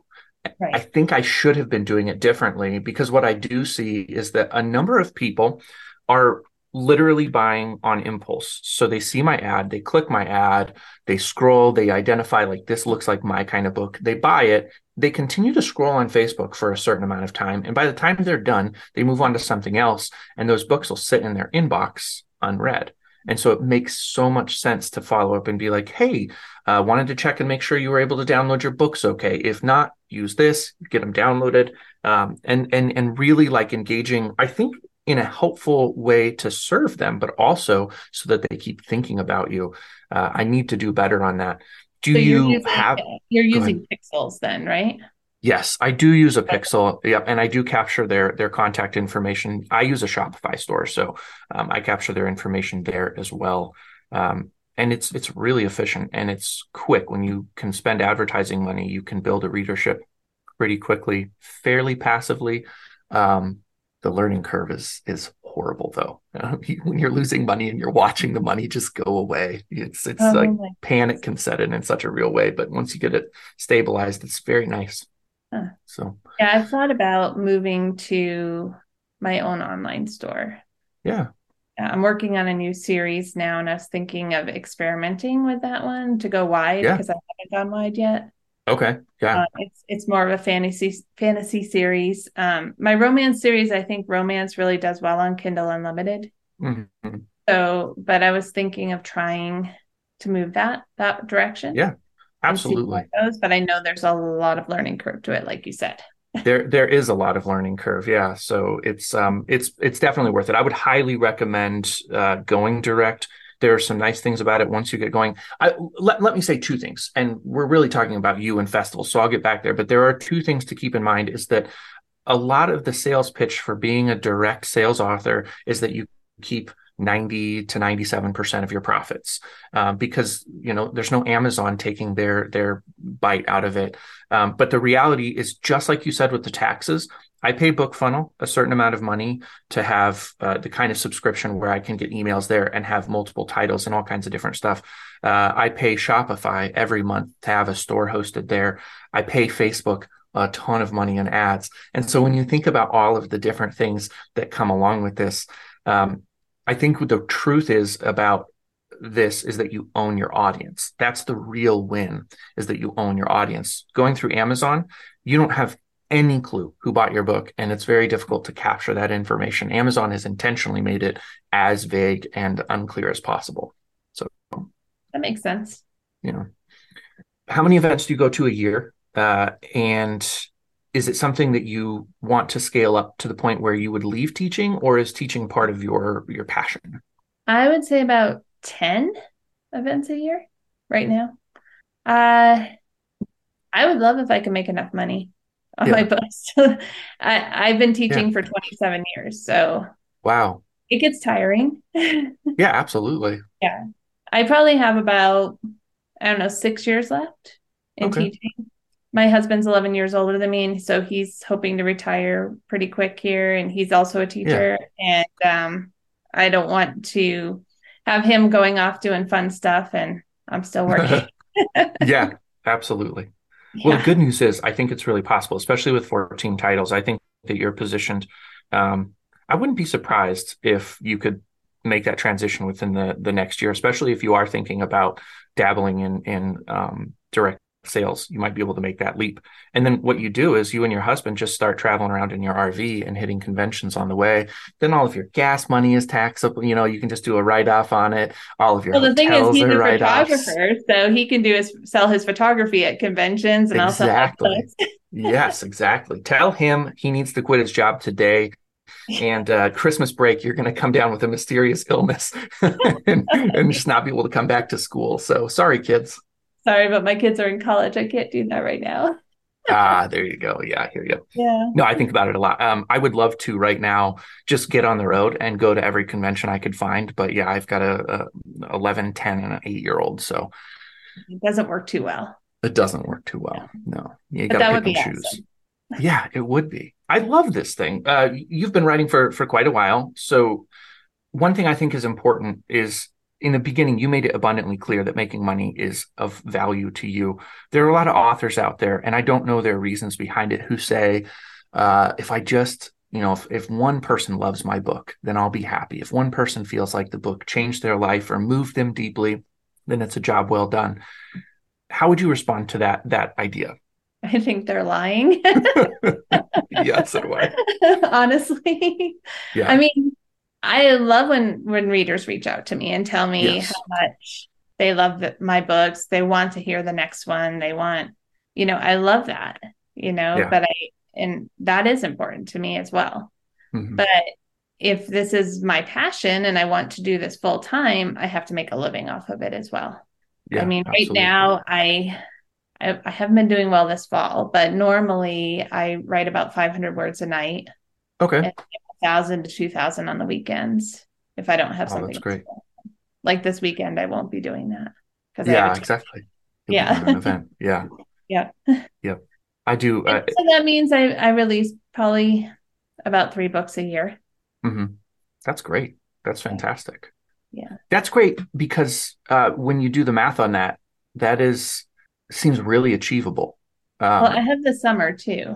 Right. I think I should have been doing it differently because what I do see is that a number of people are literally buying on impulse. So they see my ad, they click my ad, they scroll, they identify like this looks like my kind of book. They buy it. They continue to scroll on Facebook for a certain amount of time. And by the time they're done, they move on to something else. And those books will sit in their inbox unread. And so it makes so much sense to follow up and be like, hey, uh, wanted to check and make sure you were able to download your books okay. If not, use this, get them downloaded. Um, and and and really like engaging. I think in a helpful way to serve them, but also so that they keep thinking about you. Uh, I need to do better on that. Do so you using, have? You're using pixels then, right? Yes, I do use a pixel. Yep, and I do capture their their contact information. I use a Shopify store, so um, I capture their information there as well. Um, and it's it's really efficient and it's quick. When you can spend advertising money, you can build a readership pretty quickly, fairly passively. Um, the learning curve is is horrible though when you're losing money and you're watching the money just go away it's it's oh, like panic can set in in such a real way but once you get it stabilized it's very nice huh. so yeah i've thought about moving to my own online store yeah I'm working on a new series now, and I was thinking of experimenting with that one to go wide because yeah. I haven't gone wide yet. Okay. Yeah. Uh, it's it's more of a fantasy fantasy series. Um, my romance series, I think romance really does well on Kindle Unlimited. Mm-hmm. So, but I was thinking of trying to move that that direction. Yeah, absolutely. Goes, but I know there's a lot of learning curve to it, like you said. there there is a lot of learning curve yeah so it's um it's it's definitely worth it i would highly recommend uh, going direct there are some nice things about it once you get going. I, let, let me say two things, and we're really talking about you and festivals, so I'll get back there. But there are two things to keep in mind: is that a lot of the sales pitch for being a direct sales author is that you keep 90 to 97% of your profits um, because you know there's no amazon taking their their bite out of it um, but the reality is just like you said with the taxes I pay BookFunnel a certain amount of money to have uh, the kind of subscription where I can get emails there and have multiple titles and all kinds of different stuff. Uh, I pay Shopify every month to have a store hosted there. I pay Facebook a ton of money in ads. And so when you think about all of the different things that come along with this, um, I think the truth is about this is that you own your audience. That's the real win is that you own your audience. Going through Amazon, you don't have any clue who bought your book and it's very difficult to capture that information. Amazon has intentionally made it as vague and unclear as possible. So that makes sense. you know how many events do you go to a year? Uh, and is it something that you want to scale up to the point where you would leave teaching or is teaching part of your your passion? I would say about 10 events a year right now. Uh i would love if i could make enough money on yeah. my books. I, have been teaching yeah. for 27 years. So wow. It gets tiring. yeah, absolutely. Yeah. I probably have about, I don't know, six years left in okay. teaching. My husband's 11 years older than me. And so he's hoping to retire pretty quick here. And he's also a teacher. Yeah. And um, I don't want to have him going off doing fun stuff and I'm still working. yeah, absolutely. Well, the good news is I think it's really possible, especially with 14 titles. I think that you're positioned. Um, I wouldn't be surprised if you could make that transition within the the next year, especially if you are thinking about dabbling in in um, direct sales, you might be able to make that leap. And then what you do is you and your husband just start traveling around in your RV and hitting conventions on the way. Then all of your gas money is taxable. You know, you can just do a write off on it. All of your well, the thing is, he's a photographer, so he can do is sell his photography at conventions and exactly. yes, exactly. Tell him he needs to quit his job today and uh, Christmas break, you're going to come down with a mysterious illness and, and, just not be able to come back to school. So sorry, kids. Sorry, but my kids are in college. I can't do that right now. ah, there you go. Yeah, here you go. Yeah. No, I think about it a lot. Um, I would love to right now just get on the road and go to every convention I could find. But yeah, I've got a, a 11, 10, and an eight year old. So it doesn't work too well. It doesn't work too well. No, you got to pick and be choose. awesome. Yeah, it would be. I love this thing. Uh, you've been writing for for quite a while, so one thing I think is important is in the beginning you made it abundantly clear that making money is of value to you. There are a lot of authors out there, and I don't know their reasons behind it, who say, uh, "If I just you know, if, if one person loves my book, then I'll be happy. If one person feels like the book changed their life or moved them deeply, then it's a job well done." How would you respond to that that idea? I think they're lying. yeah, so do I. Honestly. Yeah. I mean, I love when when readers reach out to me and tell me Yes. how much they love the, my books. They want to hear the next one. They want, you know, I love that, you know, Yeah. but I and that is important to me as well. Mhm. But if this is my passion and I want to do this full time, I have to make a living off of it as well. Yeah, I mean, absolutely. right now I, I I haven't been doing well this fall, but normally I write about 500 words a night, Okay. And 1,000 to 2,000 on the weekends if I don't have Oh, something. that's great. Like this weekend, I won't be doing that because I Yeah, exactly. You'll Yeah. an event. Yeah. Yeah. Yep. I do. Uh, so that means I I release probably about three books a year. mhm. That's great. That's fantastic. Yeah. That's great because uh, when you do the math on that, that is seems really achievable. Um, well, I have the summer too.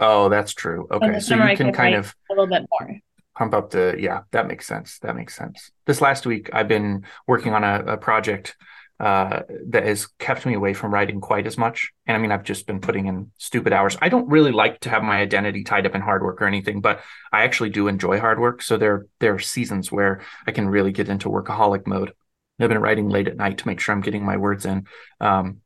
Oh, that's true. Okay, so you can kind of a little bit more. pump up the yeah that makes sense that makes sense. This last week i've been working on a, a project uh, that has kept me away from writing quite as much. And i mean i've just been putting in stupid hours. I don't really like to have my identity tied up in hard work or anything but i actually do enjoy hard work. So there there are seasons where i can really get into workaholic mode. I've been writing late at night to make sure i'm getting my words in. Um,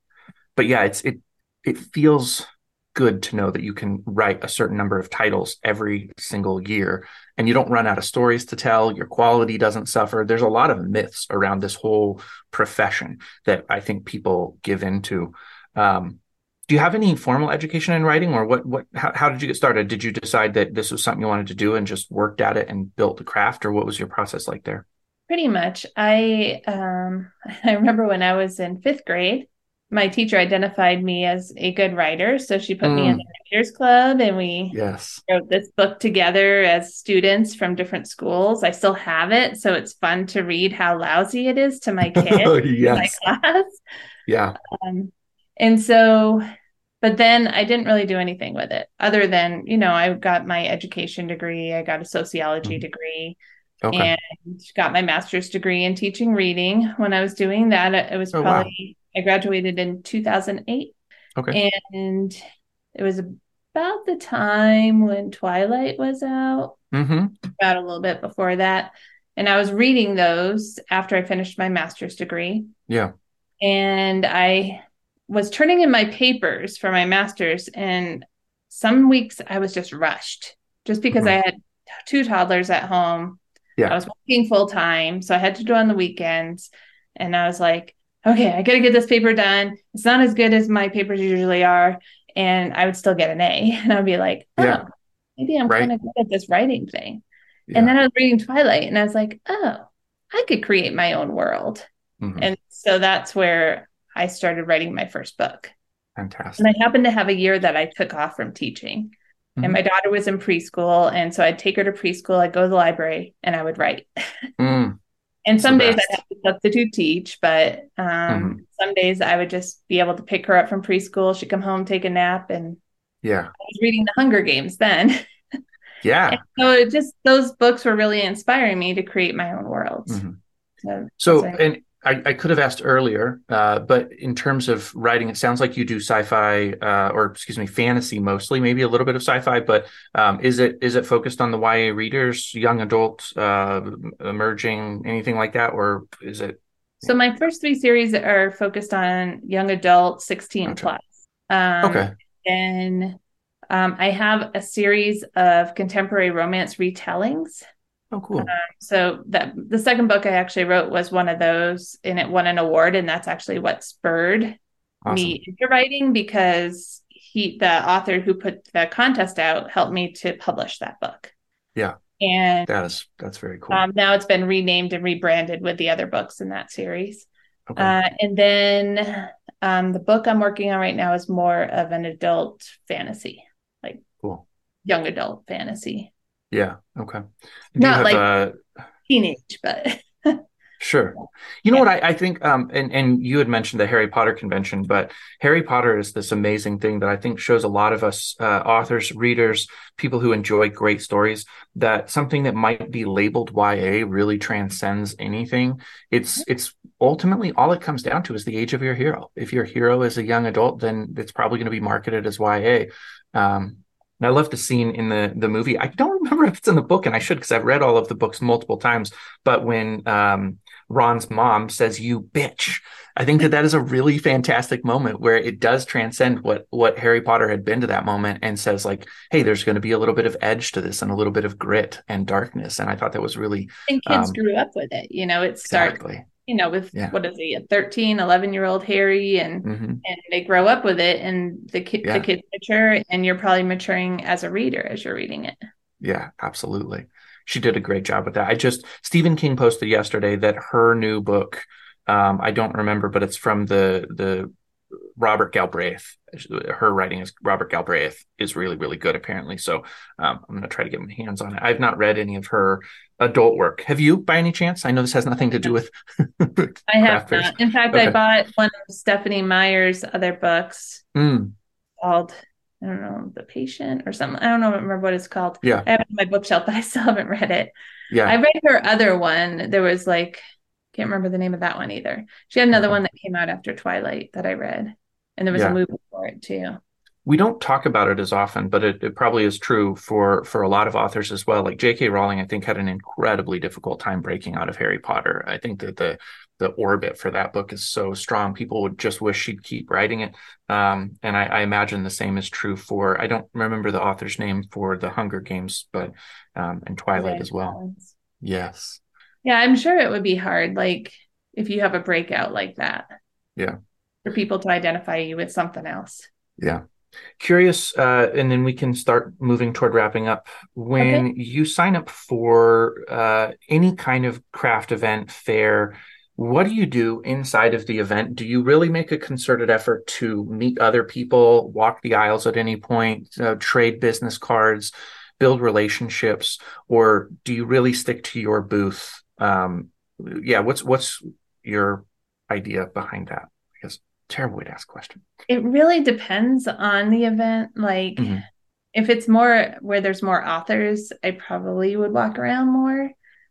but yeah it's it it feels good to know that you can write a certain number of titles every single year and you don't run out of stories to tell your quality doesn't suffer. There's a lot of myths around this whole profession that i think people give into. Um, do you have any formal education in writing or what what how, how did you get started? Did you decide that this was something you wanted to do and just worked at it and built the craft or what was your process like there? Pretty much. I um I remember when I was in fifth grade, my teacher identified me as a good writer. So she put me in Mm. the writers club and we yes wrote this book together as students from different schools. I still have it, so it's fun to read how lousy it is to my kids in my class. yeah Um, and so, but then I didn't really do anything with it other than, you know, I got my education degree, I got a sociology Mhm. degree, okay and got my master's degree in teaching reading. When I was doing that, it was Oh, wow. I graduated in 2008. Okay. And it was about the time when Twilight was out, mm-hmm about a little bit before that. And I was reading those after I finished my master's degree yeah and I was turning in my papers for my master's, and some weeks I was just rushed just because Mhm. I had two toddlers at home. Yeah. I was working full time, so I had to do on the weekends, and I was like, okay, I got to get this paper done. It's not as good as my papers usually are, and I would still get an A, and I'd be like, oh, Yeah. maybe I'm Right. kind of good at this writing thing. yeah And then I was reading Twilight, and I was like, oh, I could create my own world. Mhm. And so that's where I started writing my first book. fantastic And I happened to have a year that I took off from teaching. Mhm. And my daughter was in preschool. And so I'd take her to preschool, I'd go to the library, and I would write. Mm, And some days. I'd have to substitute teach, but um, Mhm. some days I would just be able to pick her up from preschool. She'd come home, take a nap, and yeah I was reading the Hunger Games then. yeah And so it just those books were really inspiring me to create my own worlds. Mhm. So, So, and I, I could have asked earlier, uh, but in terms of writing, it sounds like you do sci-fi, uh, or excuse me, fantasy mostly, maybe a little bit of sci-fi. But um, is it is it focused on the YA readers, young adults, uh, emerging, anything like that, or is it? So my first three series are focused on young adults, 16 Gotcha. plus. Um, Okay. Then um, I have a series of contemporary romance retellings. Oh, cool. So that the second book I actually wrote was one of those, and it won an award, and that's actually what spurred Awesome. me into writing because he, the author who put the contest out, helped me to publish that book. Yeah. And That is that's very cool. um, now it's been renamed and rebranded with the other books in that series. okay. Uh, and then Um, the book I'm working on right now is more of an adult fantasy, like cool. young adult fantasy. Yeah. Okay. Do Not like a... teenage, but Sure. You know yeah. what I, I think, um, and and you had mentioned the Harry Potter convention, but Harry Potter is this amazing thing that I think shows a lot of us uh, authors, readers, people who enjoy great stories that something that might be labeled YA really transcends anything. It's mm-hmm. it's ultimately all it comes down to is the age of your hero. If your hero is a young adult, then it's probably going to be marketed as YA. Um, and I love the scene in the the movie. I don't remember if it's in the book, and I should because I've read all of the books multiple times. But when um, Ron's mom says "you bitch," I think that that is a really fantastic moment where it does transcend what what Harry Potter had been to that moment, and says like, "Hey, there's going to be a little bit of edge to this, and a little bit of grit and darkness." And I thought that was really. And kids um, grew up with it. You know, it starts. Exactly you know with yeah. what is he a 13 11 year old harry and mm-hmm. and they grow up with it and the kid yeah. the kids mature and you're probably maturing as a reader as you're reading it yeah absolutely she did a great job with that i just stephen king posted yesterday that her new book um, i don't remember but it's from the the Robert Galbraith. Her writing is Robert Galbraith is really really good apparently. So um, I'm going to try to get my hands on it. I've not read any of her adult work. Have you, by any chance? I know this has nothing to do with. I have not. In fact, okay. I bought one of Stephenie Meyer's other books mm. called I don't know the patient or something. I don't know remember what it's called. Yeah, I have it on my bookshelf, but I still haven't read it. Yeah, I read her other one. There was like can't remember the name of that one either. She had another one that came out after Twilight that I read, and there was yeah. a movie for it too. We don't talk about it as often, but it, it probably is true for for a lot of authors as well. Like J.K. Rowling, I think had an incredibly difficult time breaking out of Harry Potter. I think that the the orbit for that book is so strong. People would just wish she'd keep writing it. Um, and I, I, imagine the same is true for I don't remember the author's name for the Hunger Games, but um, and Twilight as well. Yes. Yeah, I'm sure it would be hard, like if you have a breakout like that. Yeah. For people to identify you with something else. Yeah. Curious, uh, and then we can start moving toward wrapping up. When okay. you sign up for uh, any kind of craft event, fair, what do you do inside of the event? Do you really make a concerted effort to meet other people, walk the aisles at any point, uh, trade business cards, build relationships, or do you really stick to your booth um, yeah, what's what's your idea behind that? Terrible way to ask a question. It really depends on the event. Like mm-hmm. if it's more where there's more authors, I probably would walk around more.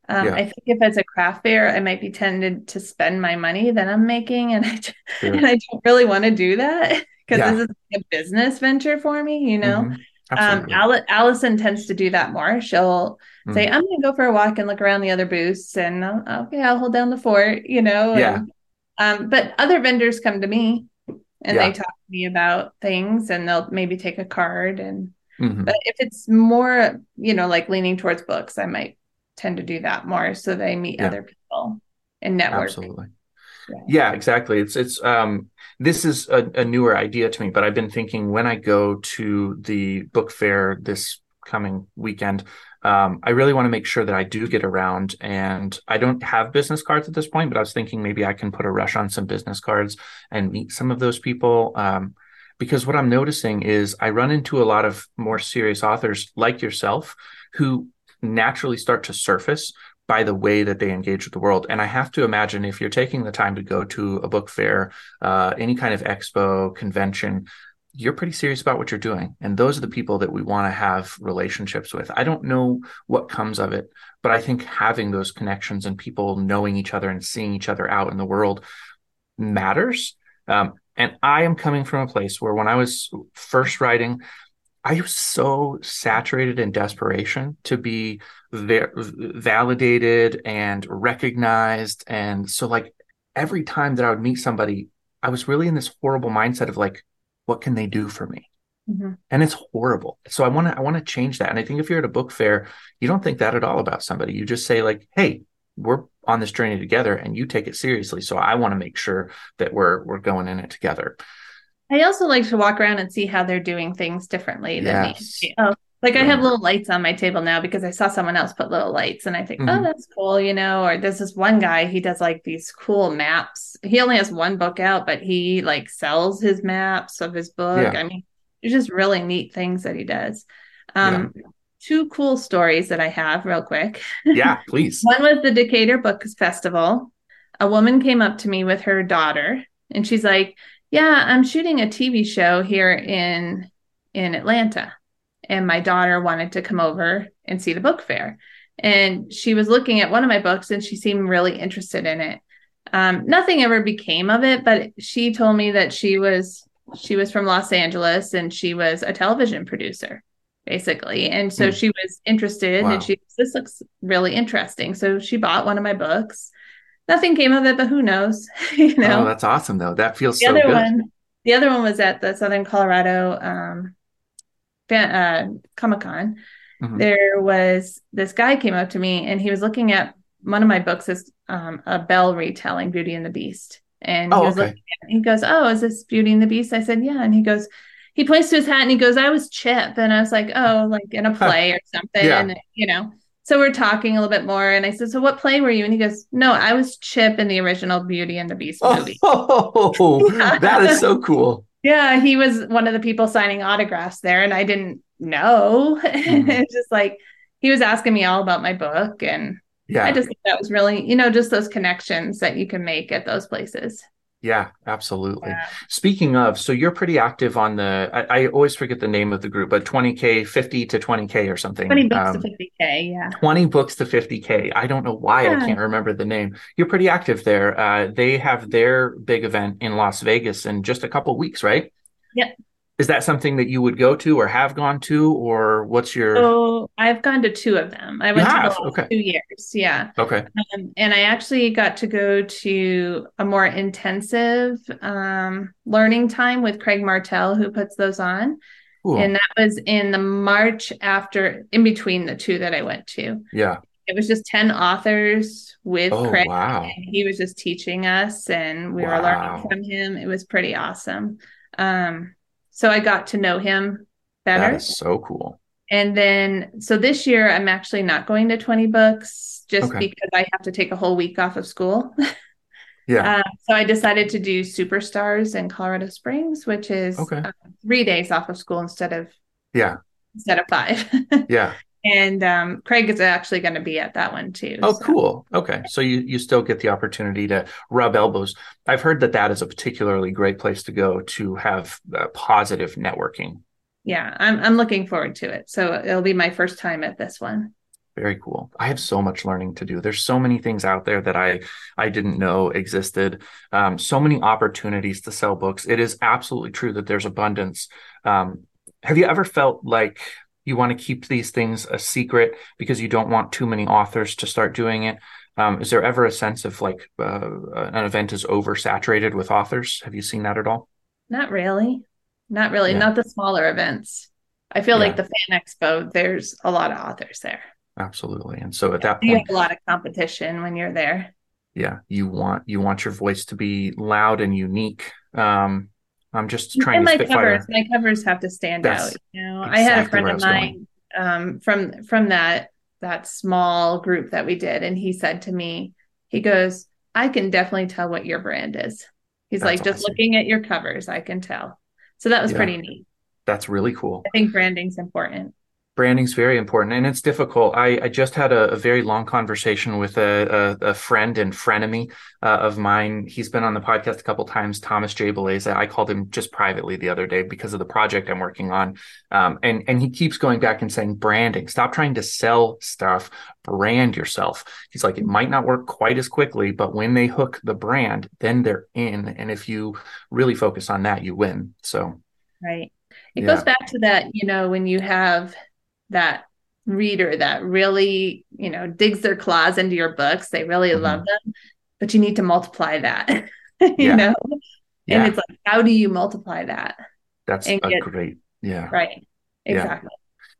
Um, yeah. I think if it's a craft fair, I might be tended to spend my money that I'm making, and I and I don't really want to do that because yeah. this is a business venture for me. You know, mm-hmm. Um, Allison tends to do that more. She'll mm. say, "I'm going to go for a walk and look around the other booths," and I'll, okay, I'll hold down the fort, you know. Yeah. And, um, but other vendors come to me and yeah. they talk to me about things, and they'll maybe take a card. And mm-hmm. but if it's more, you know, like leaning towards books, I might tend to do that more so they meet yeah. other people and network. Absolutely. Yeah. yeah, exactly. It's it's um this is a, a, newer idea to me, but I've been thinking when I go to the book fair this coming weekend, um, I really want to make sure that I do get around. And I don't have business cards at this point, but I was thinking maybe I can put a rush on some business cards and meet some of those people. Um, because what I'm noticing is I run into a lot of more serious authors like yourself who naturally start to surface by the way that they engage with the world. And I have to imagine if you're taking the time to go to a book fair, uh, any kind of expo, convention, you're pretty serious about what you're doing. And those are the people that we want to have relationships with. I don't know what comes of it, but I think having those connections and people knowing each other and seeing each other out in the world matters. Um, and I am coming from a place where when I was first writing, I was so saturated in desperation to be va- validated and recognized. And so, like, every time that I would meet somebody, I was really in this horrible mindset of like, what can they do for me? Mm-hmm. And it's horrible. So I want to I want to change that. And I think if you're at a book fair, you don't think that at all about somebody. You just say like, "Hey, we're on this journey together, and you take it seriously. So I want to make sure that we're we're going in it together." I also like to walk around and see how they're doing things differently than yes. me. Oh, Like I have little lights on my table now because I saw someone else put little lights and I think, oh, Mhm. that's cool, you know, or there's this one guy, he does like these cool maps. He only has one book out, but he like sells his maps of his book. Yeah. I mean, it's just really neat things that he does. Um, two cool stories that I have real quick. Yeah, please. One was the Decatur Book Festival. A woman came up to me with her daughter and she's like, "Yeah, I'm shooting a TV show here in in Atlanta and my daughter wanted to come over and see the book fair." And she was looking at one of my books and she seemed really interested in it. Um, nothing ever became of it, but she told me that she was she was from Los Angeles and she was a television producer basically. And so Hmm. she was interested Wow. and she this looks really interesting. So she bought one of my books. Nothing came of it, but who knows? you know. Oh, that's awesome though. That feels the so other good. one, the other one was at the Southern Colorado um uh, Comic Con. Mhm. There was this guy came up to me and he was looking at one of my books is um, a Belle retelling Beauty and the Beast. And Oh, he was okay. looking at it. He goes, Oh, is this Beauty and the Beast? I said, Yeah. And he goes, he points to his hat and he goes, I was Chip. And I was like, Oh, like in a play or something. Yeah. And, you know. So we're talking a little bit more. And I said, So what play were you? And he goes, No, I was Chip in the original Beauty and the Beast movie. Oh, that is so cool. Yeah, he was one of the people signing autographs there, and I didn't know. Mhm. it's just like he was asking me all about my book, and Yeah. I just think that was really, you know, just those connections that you can make at those places. Yeah, absolutely. Yeah. Speaking of, so you're pretty active on the, I, I always forget the name of the group, but 20K, 50 to 20K or something. 20 books Um, to 50K, yeah. 20 books to 50K. I don't know why I can't remember the name. You're pretty active there. Uh, they have their big event in Las Vegas in just a couple weeks, right? Yep. Is that something that you would go to or have gone to, or what's your? So I've gone to two of them. I went to the Okay. two years, yeah. Okay. Um, and I actually got to go to a more intensive um, learning time with Craig Martell, who puts those on. Cool. And that was in the March after, in between the two that I went to. yeah. It was just 10 authors with Oh, Craig. wow. And he was just teaching us, and we were learning from him. It was pretty awesome. Um, so I got to know him That better. is so cool. And then, so this year, I'm actually not going to 20 books just Okay. because I have to take a whole week off of school. Yeah. Uh, so I decided to do Superstars in Colorado Springs, which is Okay. uh, three days off of school instead of Yeah. instead of five. Yeah. And um, Craig is actually going to be at that one too. Oh, so- cool. Okay. So you, you still get the opportunity to rub elbows. I've heard that that is a particularly great place to go to have uh, positive networking. Yeah, I'm I'm looking forward to it. So it'll be my first time at this one. Very cool. I have so much learning to do. There's so many things out there that I I didn't know existed. Um, so many opportunities to sell books. It is absolutely true that there's abundance. Um, have you ever felt like you want to keep these things a secret because you don't want too many authors to start doing it? Um, is there ever a sense of like uh, an event is oversaturated with authors? Have you seen that at all? Not really. Not really. Yeah. Not the smaller events. I feel Yeah. like the fan expo, there's a lot of authors there. Absolutely. And so at that You point, a lot of competition when you're there. yeah you want you want your voice to be loud and unique um i'm just trying and to my spitfire covers, my covers have to stand That's out. You know, I had a friend of mine um, from from that that small group that we did, and he said to me, he goes, "I can definitely tell what your brand is." He's That's like, just awesome. looking at your covers, I can tell. So that was Yeah. pretty neat. that's really cool I think branding's important. Branding's very important and it's difficult. I, I just had a, a very long conversation with a, a, a friend and frenemy uh, of mine. He's been on the podcast a couple times thomas j. Beleza i called him just privately the other day because of the project i'm working on. Um, and and he keeps going back and saying branding stop trying to sell stuff. Brand yourself. He's like it might not work quite as quickly but when they hook the brand then they're in and if you really focus on that you win. So Right. It Yeah. goes back to that, you know, when you have that reader that really, you know, digs their claws into your books, they really Mhm. love them, but you need to multiply that, you Yeah. know? Yeah. And it's like, how do you multiply that? that's a get- great yeah Right. Yeah. Exactly.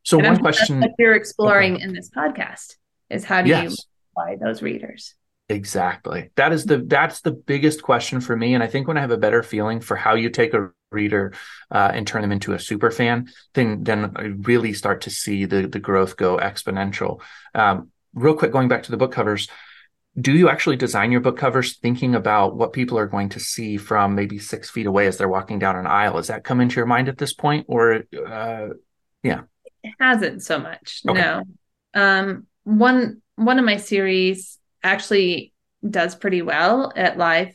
so And one I'm question what you're exploring in this podcast is how do you yes multiply those readers? Exactly. That is the that's the biggest question for me. And I think when I have a better feeling for how you take a reader uh, and turn them into a super fan, then then I really start to see the the growth go exponential. Um, real quick, going back to the book covers, do you actually design your book covers thinking about what people are going to see from maybe six feet away as they're walking down an aisle? Has that come into your mind at this point, or uh, yeah? It hasn't so much. Okay. No. Um, one one of my series actually does pretty well at live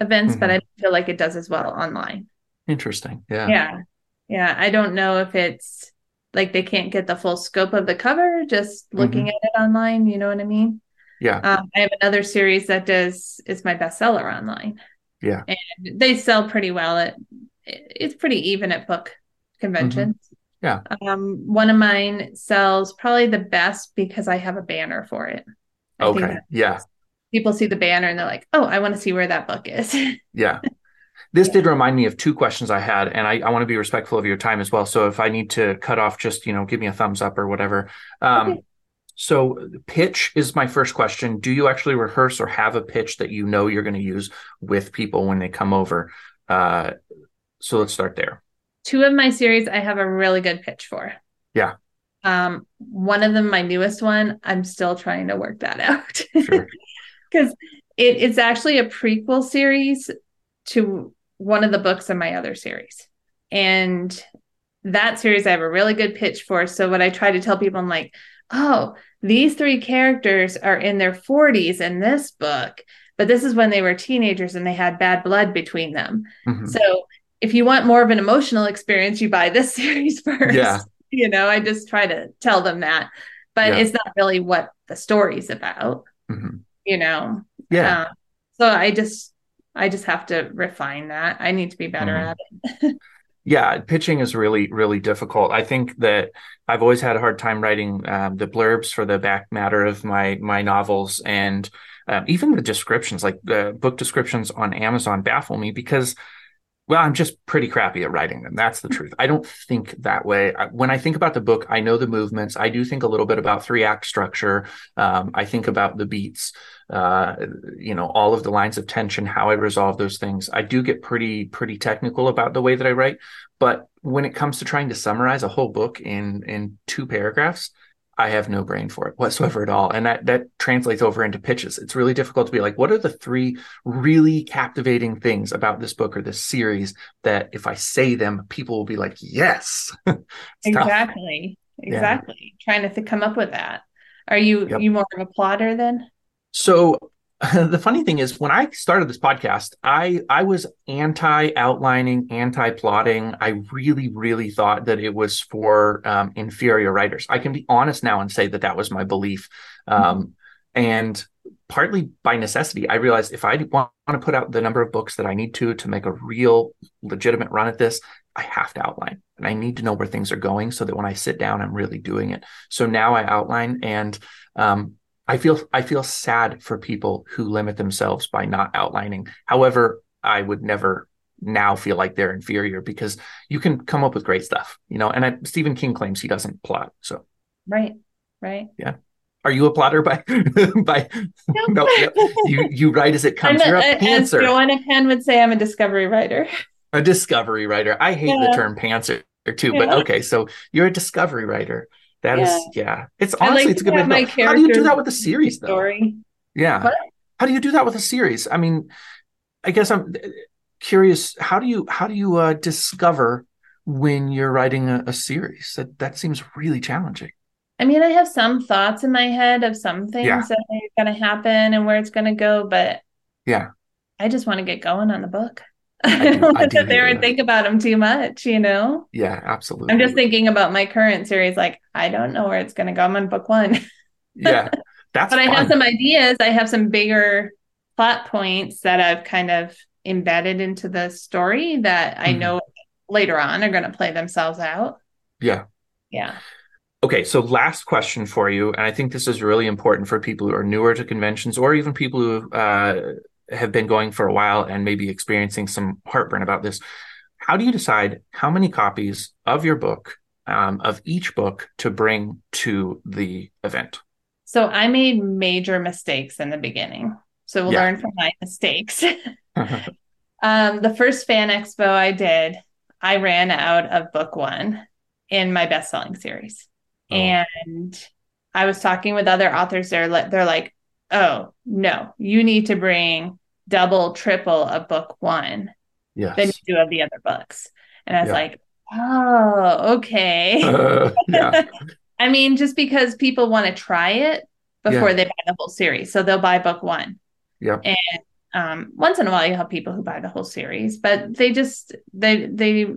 events, mm-hmm. but I feel like it does as well online. Interesting. Yeah. Yeah. Yeah. I don't know if it's like they can't get the full scope of the cover just looking mm-hmm. at it online. You know what I mean? Yeah. Um, I have another series that does is my bestseller online. Yeah. And they sell pretty well. It it's pretty even at book conventions. Mm-hmm. Yeah. Um, one of mine sells probably the best because I have a banner for it. I okay. Yeah. People see the banner and they're like, "Oh, I want to see where that book is." yeah. This did remind me of two questions I had, and I, I, want to be respectful of your time as well. So if I need to cut off, just you know, give me a thumbs up or whatever. Um, okay. So pitch is my first question. Do you actually rehearse or have a pitch that you know you're going to use with people when they come over? Uh, so let's start there. Two of my series, I have a really good pitch for. Yeah. Um, one of them, my newest one, I'm still trying to work that out. Sure. Because it, it's actually a prequel series to one of the books in my other series. And that series I have a really good pitch for. So what I try to tell people, I'm like, oh, these three characters are in their 40s in this book, but this is when they were teenagers and they had bad blood between them. Mm-hmm. So if you want more of an emotional experience, you buy this series first. Yeah. You know, I just try to tell them that, but yeah. it's not really what the story's about. Mm-hmm. You know. Yeah. Um, so I just I just have to refine that. I need to be better mm-hmm. at it. yeah, pitching is really really difficult. I think that I've always had a hard time writing um, the blurbs for the back matter of my my novels, and um, even the descriptions, like the book descriptions on Amazon, baffle me because well, I'm just pretty crappy at writing them. That's the truth. I don't think that way. When I think about the book, I know the movements. I do think a little bit about three act structure. Um, I think about the beats, uh, you know, all of the lines of tension, how I resolve those things. I do get pretty, pretty technical about the way that I write. But when it comes to trying to summarize a whole book in in two paragraphs, I have no brain for it whatsoever at all. And that that translates over into pitches. It's really difficult to be like, what are the three really captivating things about this book or this series that if I say them, people will be like, yes. exactly. Tough. Exactly. Yeah. Trying to th- come up with that. Are you yep. you more of a plotter then? So the funny thing is when I started this podcast, I I was anti outlining, anti plotting. I really, really thought that it was for um, inferior writers. I can be honest now and say that that was my belief. Um. And partly by necessity, I realized if I want to put out the number of books that I need to to make a real legitimate run at this, I have to outline and I need to know where things are going so that when I sit down, I'm really doing it. So now I outline and um, I feel I feel sad for people who limit themselves by not outlining. However, I would never now feel like they're inferior because you can come up with great stuff, you know. And I, Stephen King claims he doesn't plot, so right, right, yeah. Are you a plotter by by? No, no, you you write as it comes. I'm You're a, a pantser. As Joanna Penn would say, I'm a discovery writer. A discovery writer. I hate yeah. the term pantser too, yeah. but okay, so you're a discovery writer. That yeah. is, yeah. It's honestly, like it's a good way. How do you do that with a series, though? Story. Yeah. What? How do you do that with a series? I mean, I guess I'm curious. How do you how do you uh, discover when you're writing a, a series? That that seems really challenging. I mean, I have some thoughts in my head of some things yeah. that are going to happen and where it's going to go, but yeah, I just want to get going on the book. I, don't want to sit there and think about them too much, you know? Yeah, absolutely. I'm just thinking about my current series. Like, I don't know where it's going to go. I'm on book one. yeah. That's but fun. I have some ideas. I have some bigger plot points that I've kind of embedded into the story that I mm-hmm. know later on are going to play themselves out. Yeah. Yeah. Okay, so last question for you, and I think this is really important for people who are newer to conventions or even people who uh, have been going for a while and maybe experiencing some heartburn about this. How do you decide how many copies of your book, um, of each book, to bring to the event? So I made major mistakes in the beginning. So we'll yeah. learn from my mistakes. um, the first fan expo I did, I ran out of book one in my best selling series. Oh. And I was talking with other authors. They're they're like, oh no, you need to bring double, triple of book one yes. than you do of the other books. And I was yeah. like, oh, okay. Uh, yeah. I mean, just because people want to try it before yeah. they buy the whole series. So they'll buy book one. Yeah. And um, once in a while you have people who buy the whole series, but they just they they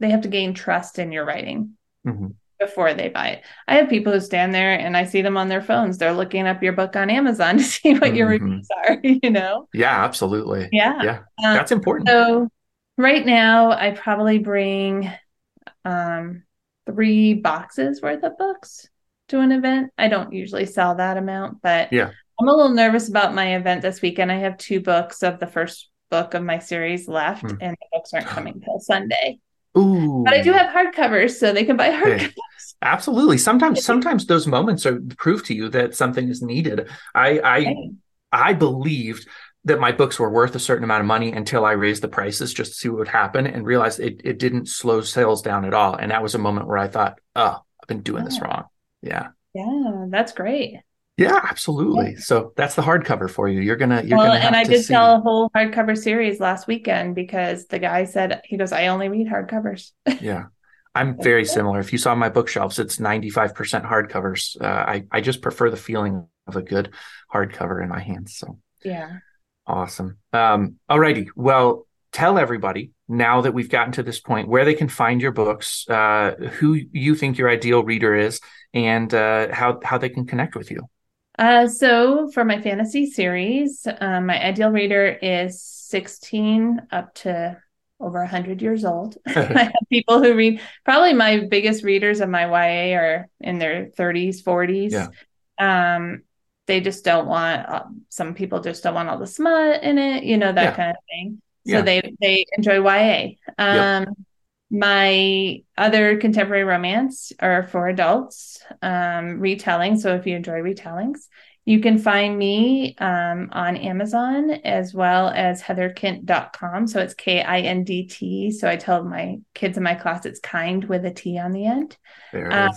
they have to gain trust in your writing. Mm-hmm before they buy it. I have people who stand there and I see them on their phones. They're looking up your book on Amazon to see what mm-hmm. your reviews are, you know? Yeah, absolutely. Yeah. Yeah. Um, That's important. So right now I probably bring um three boxes worth of books to an event. I don't usually sell that amount, but yeah. I'm a little nervous about my event this weekend. I have two books of the first book of my series left, mm. and the books aren't coming till Sunday. Ooh. But I do have hardcovers, so they can buy hardcovers. Absolutely. Sometimes, sometimes those moments are proof to you that something is needed. I, I, I believed that my books were worth a certain amount of money until I raised the prices just to see what would happen, and realized it, it didn't slow sales down at all. And that was a moment where I thought, oh, I've been doing yeah. this wrong. Yeah. Yeah, that's great. Yeah, absolutely. Yeah. So that's the hardcover for you. You're gonna you're well, gonna Well and I did see. sell a whole hardcover series last weekend because the guy said he goes, I only read hardcovers. yeah. I'm very similar. If you saw my bookshelves, it's 95% hardcovers. Uh, I I just prefer the feeling of a good hardcover in my hands. So yeah, awesome. Um, alrighty. Well, tell everybody now that we've gotten to this point where they can find your books, uh, who you think your ideal reader is, and uh, how how they can connect with you. Uh, so for my fantasy series, um, my ideal reader is 16 up to over 100 years old. I have people who read, probably my biggest readers of my YA are in their 30s, 40s. Yeah. Um, they just don't want, uh, some people just don't want all the smut in it, you know, that yeah. kind of thing. So yeah. they, they enjoy YA. Um, yep. My other contemporary romance are for adults, um, retelling. So if you enjoy retellings, you can find me um, on Amazon as well as heatherkindt.com. So it's K I N D T. So I tell my kids in my class it's kind with a T on the end. There um,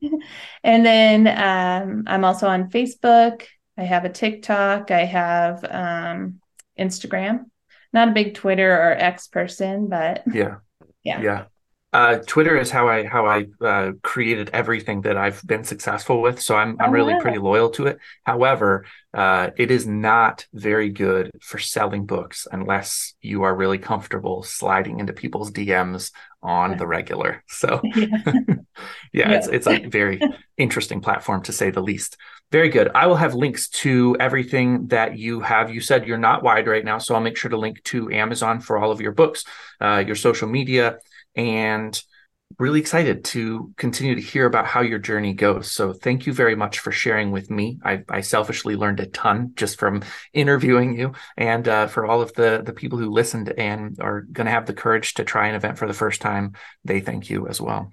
and then um, I'm also on Facebook. I have a TikTok. I have um, Instagram. Not a big Twitter or X person, but yeah. Yeah. Yeah. Uh, Twitter is how I how I uh, created everything that I've been successful with, so I'm I'm oh, really pretty loyal to it. However, uh, it is not very good for selling books unless you are really comfortable sliding into people's DMs on the regular. So, yeah, yeah, it's it's a very interesting platform to say the least. Very good. I will have links to everything that you have. You said you're not wide right now, so I'll make sure to link to Amazon for all of your books, uh, your social media and really excited to continue to hear about how your journey goes. So thank you very much for sharing with me. I, I selfishly learned a ton just from interviewing you, and uh, for all of the the people who listened and are going to have the courage to try an event for the first time, they thank you as well.